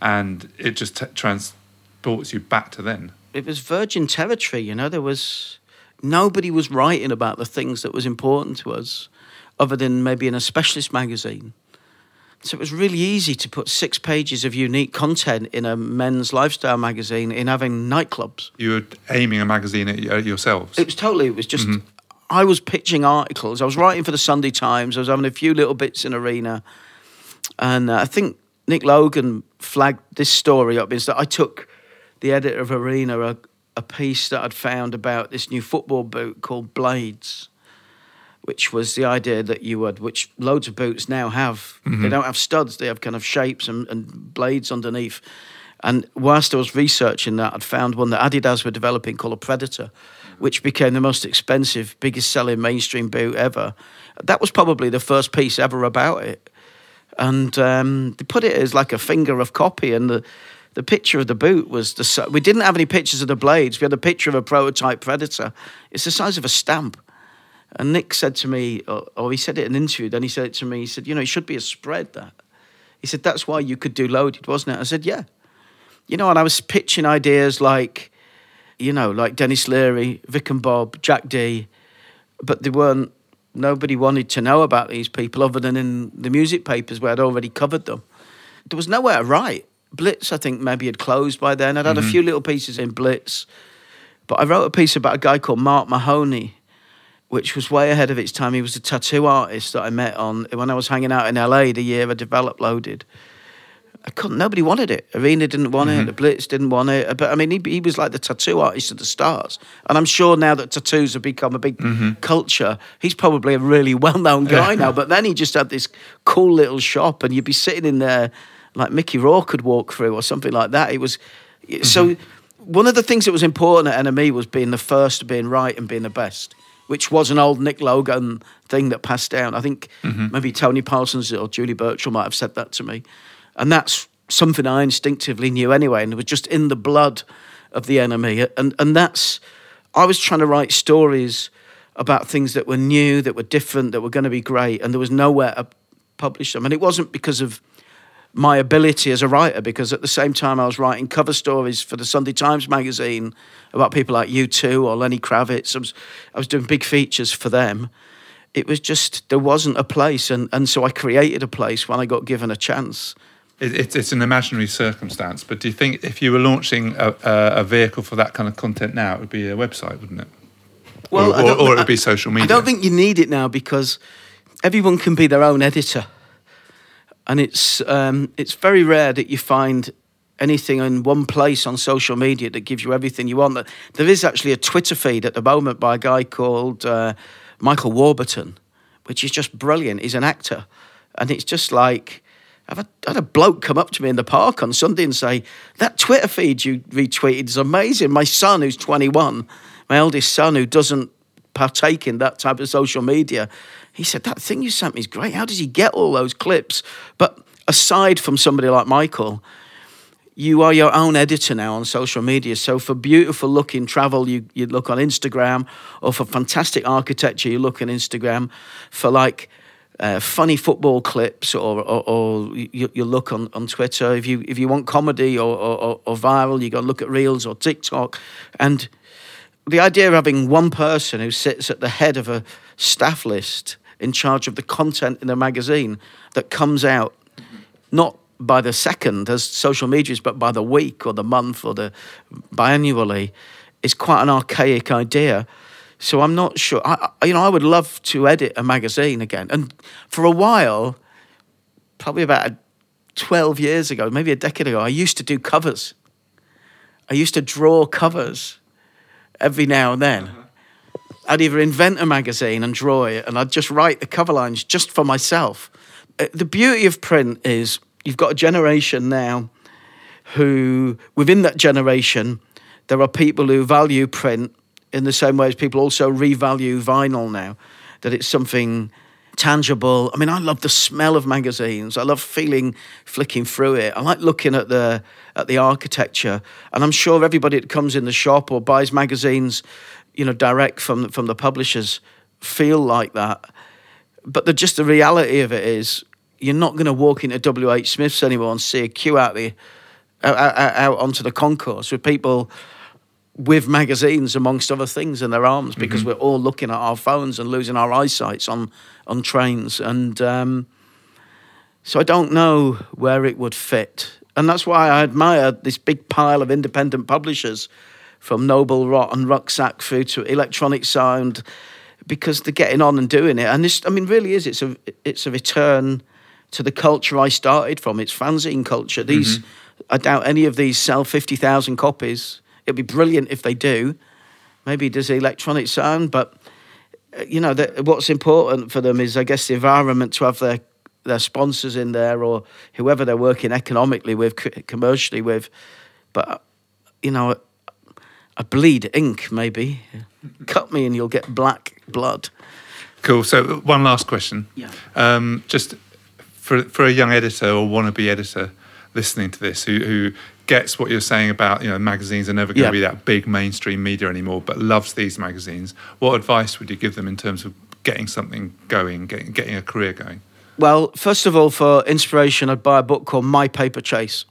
and it just t- transports you back to then. it was virgin territory. You know, there was nobody was writing about the things that was important to us, other than maybe in a specialist magazine. So it was really easy to put six pages of unique content in a men's lifestyle magazine in having nightclubs. You were aiming a magazine at yourselves. It was totally. It was just. I was pitching articles. I was writing for the Sunday Times. I was having a few little bits in Arena, and uh, I think Nick Logan flagged this story up. Is that I took the editor of Arena a, a piece that I'd found about this new football boot called Blades, which was the idea that you would, which loads of boots now have. They don't have studs. They have kind of shapes and, and blades underneath. And whilst I was researching that, I'd found one that Adidas were developing called a Predator, which became the most expensive, biggest selling mainstream boot ever. That was probably the first piece ever about it. And um, they put it as like a finger of copy. And the, the picture of the boot was the we didn't have any pictures of the blades. We had a picture of a prototype Predator. It's the size of a stamp. And Nick said to me, or, or he said it in an interview, then he said it to me, he said, you know, it should be a spread that. He said, that's why you could do loaded, wasn't it? I said, yeah. You know, and I was pitching ideas like, you know, like Denis Leary, Vic and Bob, Jack Dee, but they weren't, nobody wanted to know about these people other than in the music papers where I'd already covered them. There was nowhere to write. Blitz, I think, maybe had closed by then. I'd had a mm-hmm. few little pieces in Blitz, but I wrote a piece about a guy called Mark Mahoney, which was way ahead of its time. He was a tattoo artist that I met on when I was hanging out in LA the year I developed Loaded. I couldn't. Nobody wanted it. Arena didn't want it. Mm-hmm. The Blitz didn't want it. But I mean, he, he was like the tattoo artist of the stars. And I'm sure now that tattoos have become a big mm-hmm. culture, he's probably a really well-known guy now. But then he just had this cool little shop, and you'd be sitting in there like Mickey Rourke could walk through or something like that. It was so. Mm-hmm. One of the things that was important at NME was being the first, being right, and being the best which was an old Nick Logan thing that passed down. I think mm-hmm. maybe Tony Parsons or Julie Burchill might have said that to me. And that's something I instinctively knew anyway, and it was just in the blood of the NME. And, and that's, I was trying to write stories about things that were new, that were different, that were going to be great, and there was nowhere to publish them. And it wasn't because of my ability as a writer because at the same time I was writing cover stories for the Sunday Times magazine about people like U2 or Lenny Kravitz. I was, I was doing big features for them. It was just, there wasn't a place. And, and so I created a place when I got given a chance. It, it's, it's an imaginary circumstance, but do you think if you were launching a, a, a vehicle for that kind of content now, it would be a website, wouldn't it? Well, or, or, or it would be social media. I don't think you need it now because everyone can be their own editor. And it's, um, it's very rare that you find anything in one place on social media that gives you everything you want. There is actually a Twitter feed at the moment by a guy called uh, Michael Warburton, which is just brilliant. He's an actor. And it's just like, I've had, had a bloke come up to me in the park on Sunday and say, That Twitter feed you retweeted is amazing. My son, who's 21, my eldest son, who doesn't partake in that type of social media, he said, That thing you sent me is great. How does he get all those clips? But aside from somebody like Michael, you are your own editor now on social media. So for beautiful looking travel, you, you look on Instagram, or for fantastic architecture, you look on Instagram. For like uh, funny football clips, or, or, or you, you look on, on Twitter. If you if you want comedy or, or, or viral, you go look at Reels or TikTok. And the idea of having one person who sits at the head of a staff list in charge of the content in the magazine that comes out not by the second as social media is, but by the week or the month or the biannually is quite an archaic idea. So I'm not sure. I- you know, I would love to edit a magazine again. And for a while, probably about 12 years ago, maybe a decade ago, I used to do covers. I used to draw covers every now and then. I'd either invent a magazine and draw it, and I'd just write the cover lines just for myself. Uh, The beauty of print is you've got a generation now who, within that generation, there are people who value print in the same way as people also revalue vinyl now, that it's something tangible. I mean, I love the smell of magazines. I love feeling flicking through it. I like looking at the at the architecture, and I'm sure everybody that comes in the shop or buys magazines, you know, direct from from the publishers, feel like that. But the just the reality of it is, you're not going to walk into WH Smith's anymore and see a queue out the out, out, onto the concourse with people with magazines amongst other things in their arms because mm-hmm. we're all looking at our phones and losing our eyesights on on trains and um, so I don't know where it would fit and that's why I admire this big pile of independent publishers from Noble Rot and Rucksack through to Electronic Sound because they're getting on and doing it and this I mean really is it's a it's a return to the culture I started from it's fanzine culture these mm-hmm. I doubt any of these sell 50,000 copies It'd be brilliant if they do. Maybe does electronic sound, but uh, you know the, what's important for them is, I guess, the environment to have their their sponsors in there or whoever they're working economically with, commercially with. But you know, a bleed ink maybe. Cut me and you'll get black blood. Cool. So one last question. Yeah. Um, just for for a young editor or wannabe editor listening to this who who gets what you're saying about you know magazines are never going yeah. to be that big mainstream media anymore, but loves these magazines. What advice would you give them in terms of getting something going, getting getting a career going? Well, first of all, for inspiration, I'd buy a book called My Paper Chase,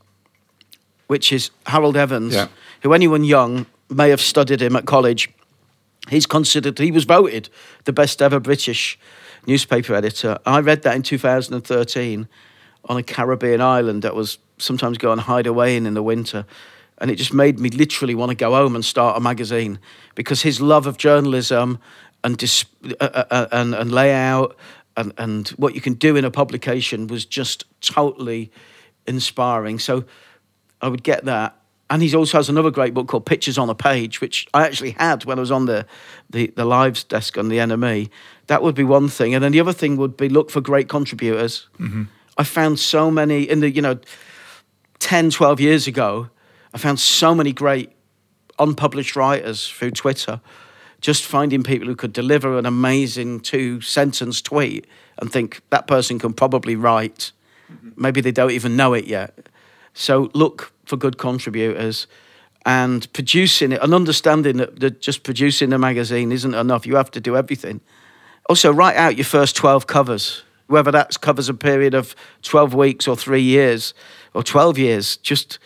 which is Harold Evans, yeah. who anyone young may have studied him at college. He's considered, he was voted the best ever British newspaper editor. I read that in 2013 on a Caribbean island that was sometimes go and hide away in in the winter. And it just made me literally want to go home and start a magazine because his love of journalism and dis- uh, uh, uh, and, and layout and, and what you can do in a publication was just totally inspiring. So I would get that. And he also has another great book called Pictures on a Page, which I actually had when I was on the, the, the lives desk on the NME. That would be one thing. And then the other thing would be look for great contributors. Mm-hmm. I found so many in the, you know, 10, 12 years ago, I found so many great unpublished writers through Twitter, just finding people who could deliver an amazing two sentence tweet and think that person can probably write. Mm-hmm. Maybe they don't even know it yet. So look for good contributors and producing it and understanding that, that just producing a magazine isn't enough. You have to do everything. Also, write out your first 12 covers, whether that covers a period of 12 weeks or three years or 12 years, just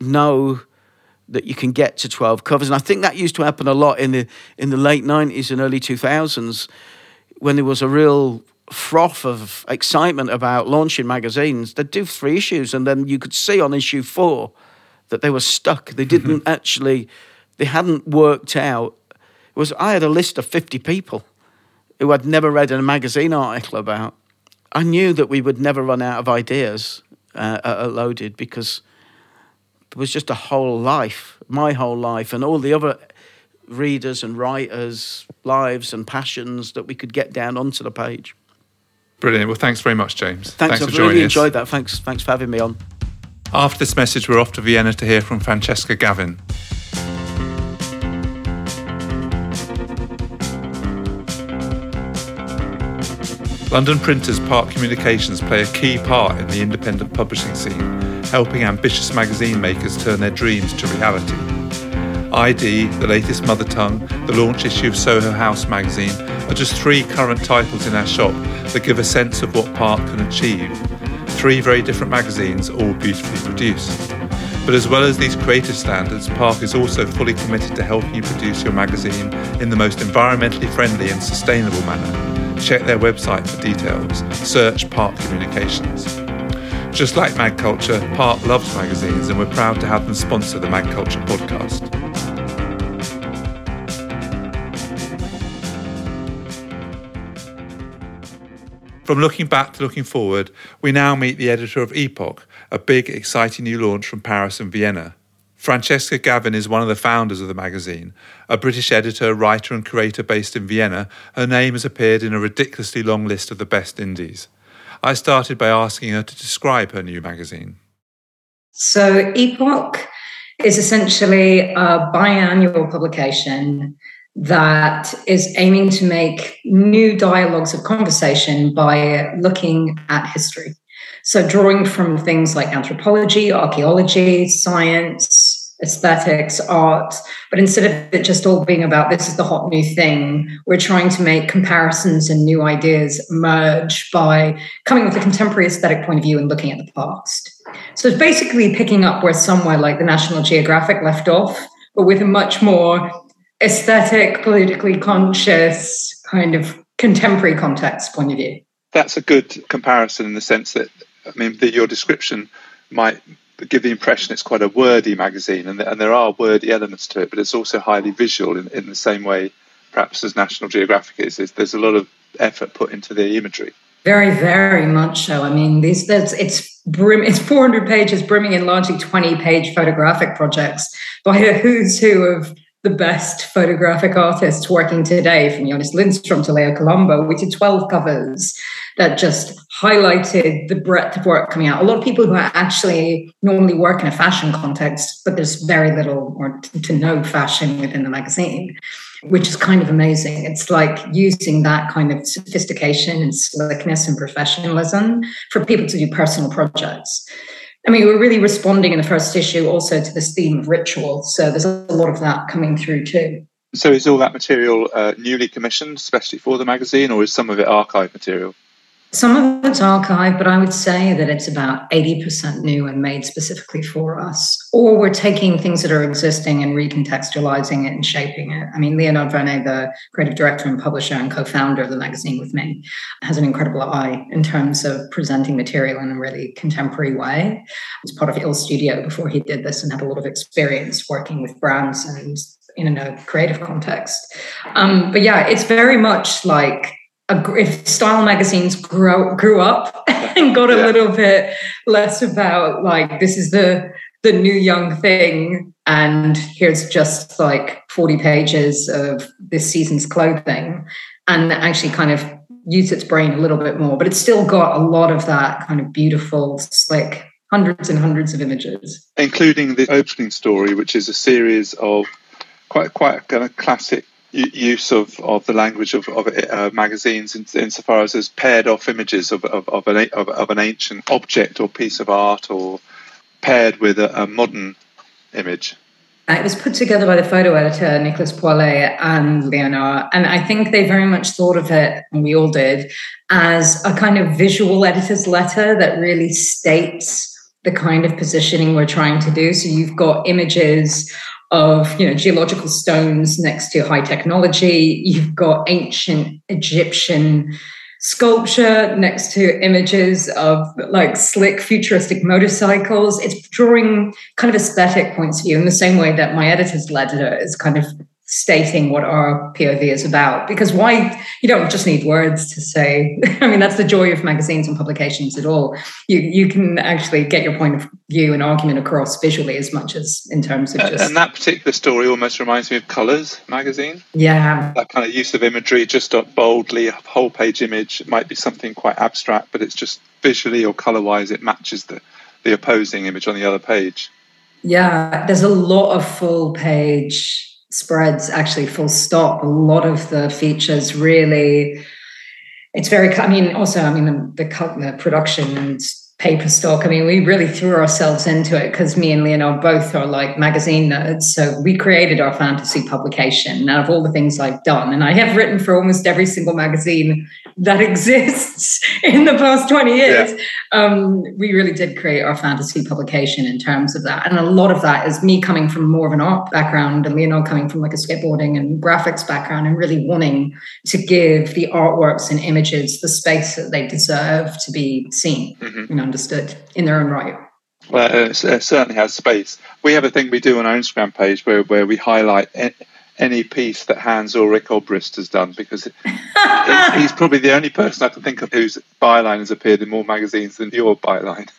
know that you can get to 12 covers. And I think that used to happen a lot in the in the late 90s and early 2000s when there was a real froth of excitement about launching magazines. They'd do three issues and then you could see on issue 4 that they were stuck. They didn't actually they hadn't worked out. It was I had a list of 50 people who I'd never read a magazine article about. I knew that we would never run out of ideas uh, loaded because it was just a whole life, my whole life, and all the other readers and writers' lives and passions that we could get down onto the page. Brilliant. Well, thanks very much, James. Thanks, thanks I've really enjoyed that. Thanks, thanks for having me on. After this message, we're off to Vienna to hear from Francesca Gavin. London printers Park Communications play a key part in the independent publishing scene, helping ambitious magazine makers turn their dreams to reality. ID, the latest mother tongue, the launch issue of Soho House magazine are just three current titles in our shop that give a sense of what Park can achieve. Three very different magazines, all beautifully produced. But as well as these creative standards, Park is also fully committed to helping you produce your magazine in the most environmentally friendly and sustainable manner Check their website for details. Search Park Communications. Just like magCulture, Park loves magazines and we're proud to have them sponsor the magCulture podcast. From looking back to looking forward, we now meet the editor of Epoch, a big, exciting new launch from Paris and Vienna. Francesca Gavin is one of the founders of the magazine. A British editor, writer, and creator based in Vienna, her name has appeared in a ridiculously long list of the best indies. I started by asking her to describe her new magazine. So, Epoch is essentially a biannual publication that is aiming to make new dialogues of conversation by looking at history. So, drawing from things like anthropology, archaeology, science, aesthetics, art, but instead of it just all being about this is the hot new thing, we're trying to make comparisons and new ideas emerge by coming with a contemporary aesthetic point of view and looking at the past. So it's basically picking up where somewhere like the National Geographic left off, but with a much more aesthetic, politically conscious, kind of contemporary context point of view. That's a good comparison in the sense that, I mean, the, your description might give the impression it's quite a wordy magazine, and, and there are wordy elements to it, but it's also highly visual in, in the same way, perhaps as National Geographic is. There's a lot of effort put into the imagery. Very, very much so. I mean, these that's it's brim, it's 400 pages, brimming in largely 20 page photographic projects by a who's who of the best photographic artists working today, from Jonas Lindstrom to Leo Colombo. We did 12 covers that just highlighted the breadth of work coming out. A lot of people who are actually normally work in a fashion context, but there's very little or to no fashion within the magazine, which is kind of amazing. It's like using that kind of sophistication and slickness and professionalism for people to do personal projects. I mean, we're really responding in the first issue also to this theme of ritual. So there's a lot of that coming through too. So is all that material uh, newly commissioned, especially for the magazine, or is some of it archive material? Some of it's archived, but I would say that it's about 80% new and made specifically for us. Or we're taking things that are existing and recontextualizing it and shaping it. I mean, Leonard Vernet, the creative director and publisher and co founder of the magazine with me, has an incredible eye in terms of presenting material in a really contemporary way. He was part of Ill Studio before he did this and had a lot of experience working with brands and in a creative context. Um, but yeah, it's very much like if style magazines grew grew up and got a yeah. little bit less about like this is the the new young thing and here's just like 40 pages of this season's clothing and actually kind of use its brain a little bit more but it's still got a lot of that kind of beautiful slick hundreds and hundreds of images including the opening story which is a series of quite quite kind of classic use of, of the language of, of uh, magazines in, insofar as there's paired off images of, of, of, an, of, of an ancient object or piece of art or paired with a, a modern image. It was put together by the photo editor, Nicolas Poilet and Leonard. And I think they very much thought of it, and we all did, as a kind of visual editor's letter that really states the kind of positioning we're trying to do. So you've got images of you know geological stones next to high technology. You've got ancient Egyptian sculpture next to images of like slick futuristic motorcycles. It's drawing kind of aesthetic points of view in the same way that my editor's letter is kind of stating what our POV is about. Because why you don't just need words to say. I mean, that's the joy of magazines and publications at all. You you can actually get your point of view and argument across visually as much as in terms of just. And that particular story almost reminds me of Colors magazine. Yeah. That kind of use of imagery, just boldly, a whole page image. It might be something quite abstract, but it's just visually or color wise, it matches the the opposing image on the other page. Yeah, there's a lot of full page spreads actually full stop. A lot of the features really it's very i mean also i mean the, the, production and paper stock. I mean, we really threw ourselves into it because me and Leonard both are like magazine nerds. So we created our fantasy publication out of all the things I've done. And I have written for almost every single magazine that exists in the past 20 years. Yeah. Um, we really did create our fantasy publication in terms of that. And a lot of that is me coming from more of an art background and Leonard coming from like a skateboarding and graphics background and really wanting to give the artworks and images the space that they deserve to be seen. Mm-hmm. You know, understood in their own right. Well, it certainly has space. We have a thing we do on our Instagram page where, where we highlight any piece that Hans Ulrich Obrist has done because he's probably the only person I can think of whose byline has appeared in more magazines than your byline.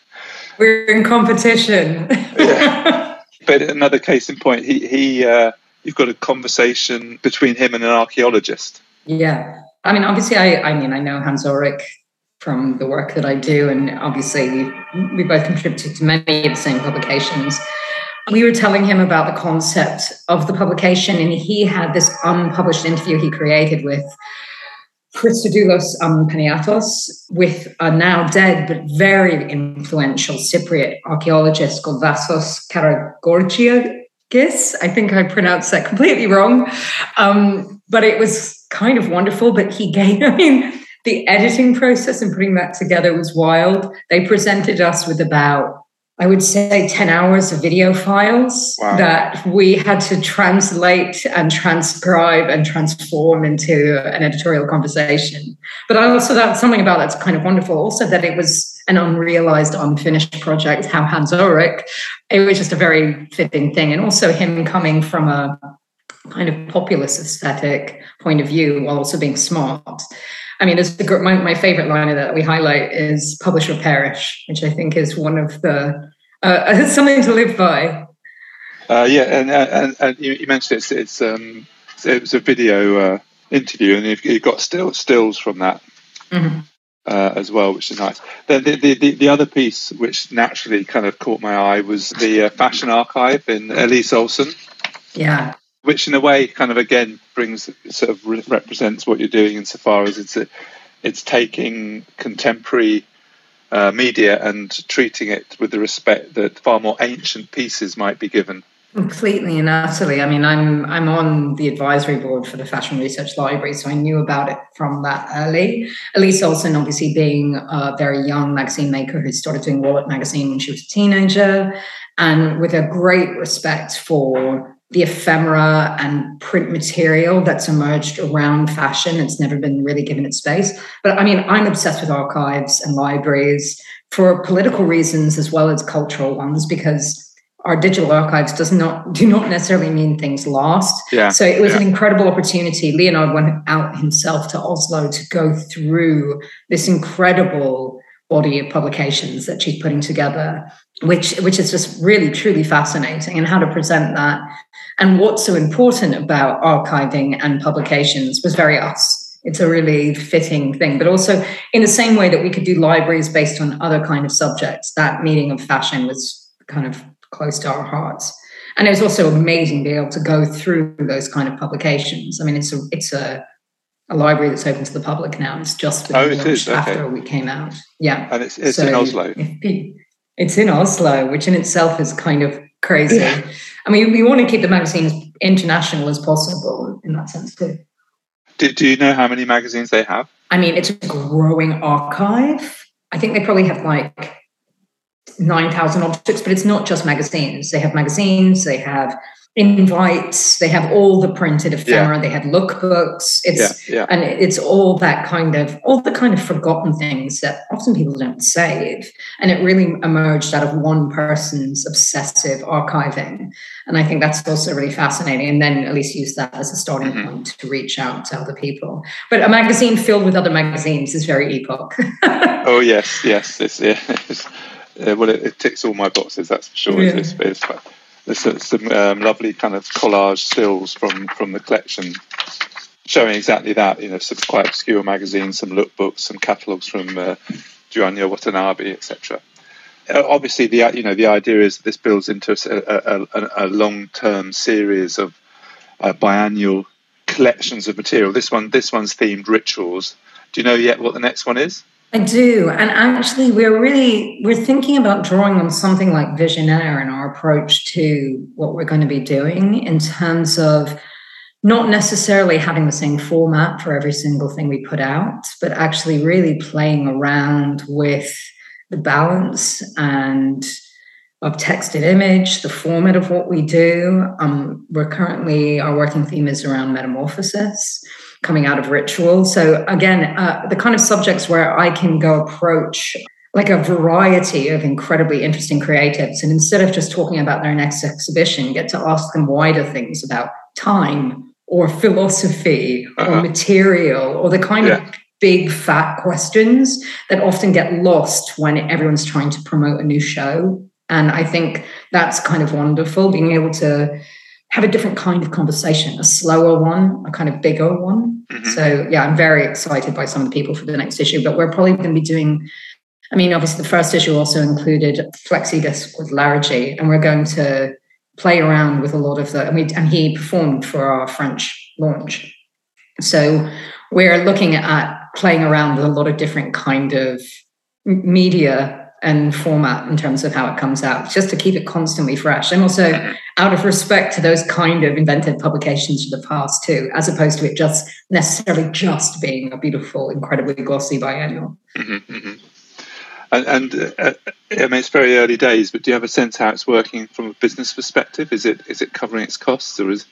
We're in competition. yeah. But another case in point, he, he uh, you've got a conversation between him and an archaeologist. Yeah. I mean, obviously, I, I mean, I know Hans Ulrich from the work that I do. And obviously, we, we both contributed to many of the same publications. We were telling him about the concept of the publication, and he had this unpublished interview he created with Christodoulos Ampaniatos with a now dead but very influential Cypriot archaeologist called Vassos Karageorgiakis. I think I pronounced that completely wrong. Um, but it was kind of wonderful. But he gave, I mean, the editing process and putting that together was wild. They presented us with about I would say 10 hours of video files wow. that we had to translate and transcribe and transform into an editorial conversation. But I also that's something about that's kind of wonderful. Also that it was an unrealized, unfinished project, how Hans Ulrich, it was just a very fitting thing. And also him coming from a kind of populist aesthetic point of view while also being smart. I mean, it's my, my favorite line of that we highlight is publish or perish, which I think is one of the uh, something to live by. Uh, yeah, and, and, and you, mentioned it's it's um, it was a video uh, interview, and you've, you've, got still stills from that mm-hmm. uh, as well, which is nice. Then the, the, the other piece, which naturally kind of caught my eye, was the uh, fashion archive in Elise Olsen. Yeah, which in a way kind of again brings sort of re- represents what you're doing insofar as it's a, it's taking contemporary uh, media and treating it with the respect that far more ancient pieces might be given. Completely and utterly. I mean, I'm I'm on the advisory board for the Fashion Research Library, so I knew about it from that early. Elise Olsen, obviously being a very young magazine maker who started doing Wallet magazine when she was a teenager, and with a great respect for the ephemera and print material that's emerged around fashion. It's never been really given its space. But I mean, I'm obsessed with archives and libraries for political reasons as well as cultural ones because our digital archives does not do not necessarily mean things lost. Yeah, so it was yeah. an incredible opportunity. Leonard went out himself to Oslo to go through this incredible body of publications that she's putting together, which which is just really truly fascinating, and how to present that. And what's so important about archiving and publications was very us. It's a really fitting thing, but also in the same way that we could do libraries based on other kind of subjects. That meeting of fashion was kind of close to our hearts, and it was also amazing to be able to go through those kind of publications. I mean, it's a it's a a library that's open to the public now. It's just oh, it is? Okay. after we came out. Yeah, and it's, it's so in Oslo. It's in Oslo, which in itself is kind of crazy. Yeah. I mean, we want to keep the magazine as international as possible in that sense too. Do, do you know how many magazines they have? I mean, it's a growing archive. I think they probably have like 9,000 objects, but it's not just magazines. They have magazines, they have invites they have all the printed ephemera yeah. they have lookbooks. It's yeah, yeah. and it's all that kind of all the kind of forgotten things that often people don't save. And it really emerged out of one person's obsessive archiving. And i think that's also really fascinating. And then at least use that as a starting mm-hmm. point to reach out to other people. But a magazine filled with other magazines is very epoch. Oh yes yes it's, yeah, it's, uh, well it, it, ticks all my boxes that's for sure it's, it's, there's some um, lovely kind of collage stills from from the collection showing exactly that. You know, some quite obscure magazines, some lookbooks, some catalogues from uh, Junya Watanabe, etc. Uh, obviously, the you know the idea is that this builds into a, a, a long-term series of uh, biannual collections of material. This one, this one's themed rituals. Do you know yet what the next one is? I do. And actually we're really we're thinking about drawing on something like Visionaire in our approach to what we're going to be doing in terms of not necessarily having the same format for every single thing we put out, but actually really playing around with the balance and of text and image, the format of what we do. Um, we're currently, our working theme is around metamorphosis coming out of ritual. So again, uh, the kind of subjects where I can go approach like a variety of incredibly interesting creatives, and instead of just talking about their next exhibition, get to ask them wider things about time or philosophy uh-huh. or material or the kind yeah. of big fat questions that often get lost when everyone's trying to promote a new show. And I think that's kind of wonderful being able to have a different kind of conversation, a slower one, a kind of bigger one. Mm-hmm. So yeah, I'm very excited by some of the people for the next issue, but we're probably going to be doing. I mean, obviously, the first issue also included flexi disc with Larry, and we're going to play around with a lot of the. And, we, and he performed for our French launch, so we're looking at playing around with a lot of different kind of media and format in terms of how it comes out, just to keep it constantly fresh. And also mm-hmm. out of respect to those kind of inventive publications of the past too, as opposed to it just necessarily just being a beautiful, incredibly glossy biannual. Mm-hmm, mm-hmm. And, and uh, I mean, it's very early days, but do you have a sense how it's working from a business perspective? Is it is it covering its costs, or is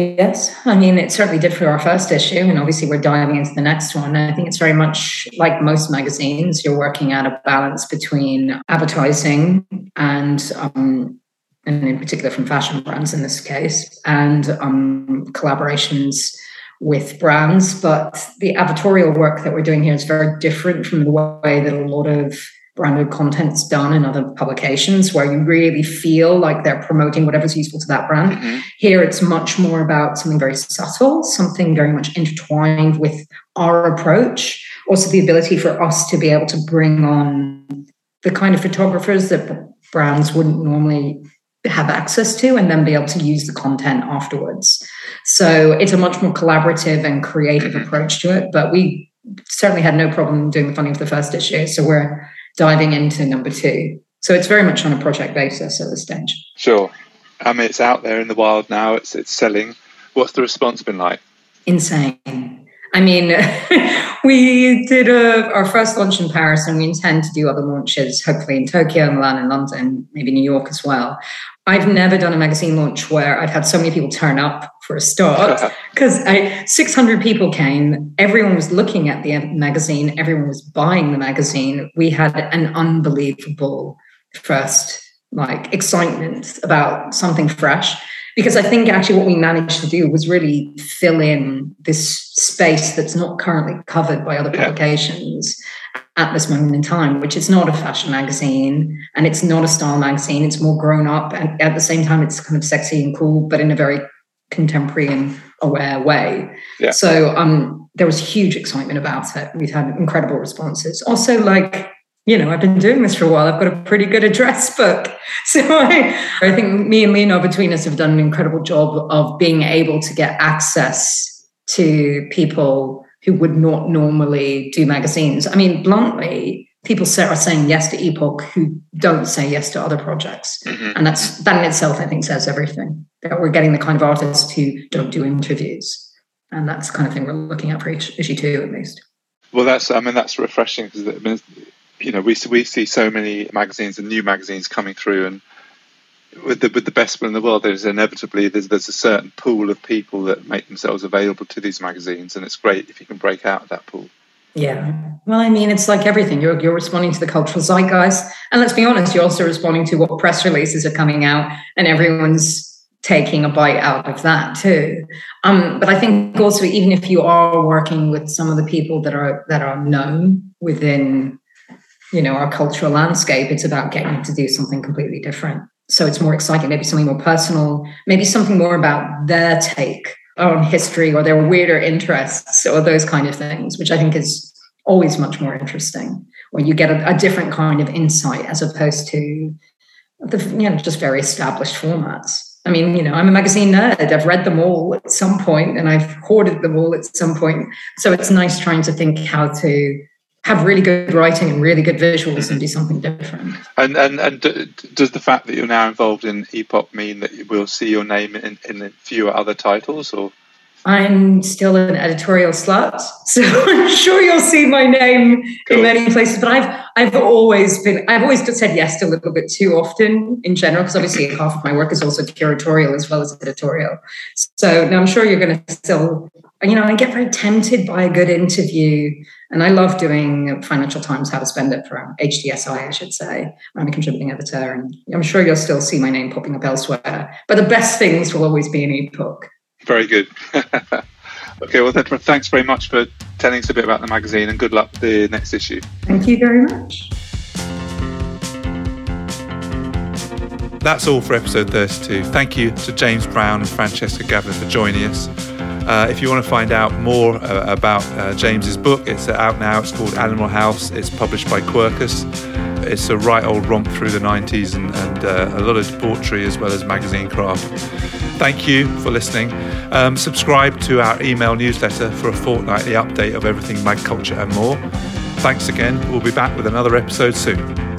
Yes, I mean, it certainly did for our first issue, and obviously we're diving into the next one. I think it's very much like most magazines, you're working out a balance between advertising and, um, and in particular from fashion brands in this case, and um, collaborations with brands. But the advertorial work that we're doing here is very different from the way that a lot of branded content's done in other publications where you really feel like they're promoting whatever's useful to that brand. Mm-hmm. Here, it's much more about something very subtle, something very much intertwined with our approach. Also, the ability for us to be able to bring on the kind of photographers that brands wouldn't normally have access to and then be able to use the content afterwards. So it's a much more collaborative and creative mm-hmm. approach to it. But we certainly had no problem doing the funding for the first issue. So we're diving into number two. So it's very much on a project basis at this stage. Sure. I mean, it's out there in the wild now. It's it's selling. What's the response been like? Insane. I mean, we did a, our first launch in Paris, and we intend to do other launches, hopefully in Tokyo, Milan, and London, maybe New York as well. I've never done a magazine launch where I've had so many people turn up for a start because 600 people came. Everyone was looking at the magazine, everyone was buying the magazine. We had an unbelievable first like excitement about something fresh because I think actually what we managed to do was really fill in this space that's not currently covered by other publications at this moment in time, which is not a fashion magazine and it's not a style magazine. It's more grown up. And at the same time, it's kind of sexy and cool, but in a very contemporary and aware way. Yeah. So um, there was huge excitement about it. We've had incredible responses. Also, like, you know, I've been doing this for a while. I've got a pretty good address book. So I, I think me and Lino between us have done an incredible job of being able to get access to people who would not normally do magazines. I mean, bluntly, people are saying yes to Epoch who don't say yes to other projects. Mm-hmm. And that's that in itself, I think, says everything. That we're getting the kind of artists who don't do interviews. And that's the kind of thing we're looking at for each issue two, at least. Well, that's I mean that's refreshing because I mean, you know we we see so many magazines and new magazines coming through, and with the with the best one in the world, there's inevitably there's there's a certain pool of people that make themselves available to these magazines, and it's great if you can break out of that pool. Yeah, well, I mean, it's like everything. You're you're responding to the cultural zeitgeist, and let's be honest, you're also responding to what press releases are coming out, and everyone's taking a bite out of that too. Um, but I think also, even if you are working with some of the people that are that are known within, you know, our cultural landscape, it's about getting to do something completely different so it's more exciting, maybe something more personal, maybe something more about their take on history or their weirder interests or those kind of things, which I think is always much more interesting when you get a, a different kind of insight as opposed to the you know just very established formats. I mean, you know, I'm a magazine nerd. I've read them all at some point and I've hoarded them all at some point. So it's nice trying to think how to have really good writing and really good visuals and do something different. And and and does the fact that you're now involved in Epoch mean that we'll see your name in, in fewer other titles, or? I'm still an editorial slut, so I'm sure you'll see my name cool. in many places. But I've I've always been I've always said yes to a little bit too often in general because obviously half of my work is also curatorial as well as editorial. So now I'm sure you're going to still you know I get very tempted by a good interview and I love doing Financial Times How to Spend It for um, HTSI, I should say. I'm a contributing editor, and I'm sure you'll still see my name popping up elsewhere. But the best things will always be in Epoch. Very good. okay, well, thanks very much for telling us a bit about the magazine, and good luck with the next issue. Thank you very much. That's all for episode 32. Thank you to James Brown and Francesca Gavin for joining us. Uh, if you want to find out more uh, about uh, James's book, it's out now. It's called Animal House. It's published by Quercus. It's a right old romp through the 90s and, and uh, a lot of debauchery as well as magazine craft. Thank you for listening. Um, subscribe to our email newsletter for a fortnightly update of everything magCulture and more. Thanks again. We'll be back with another episode soon.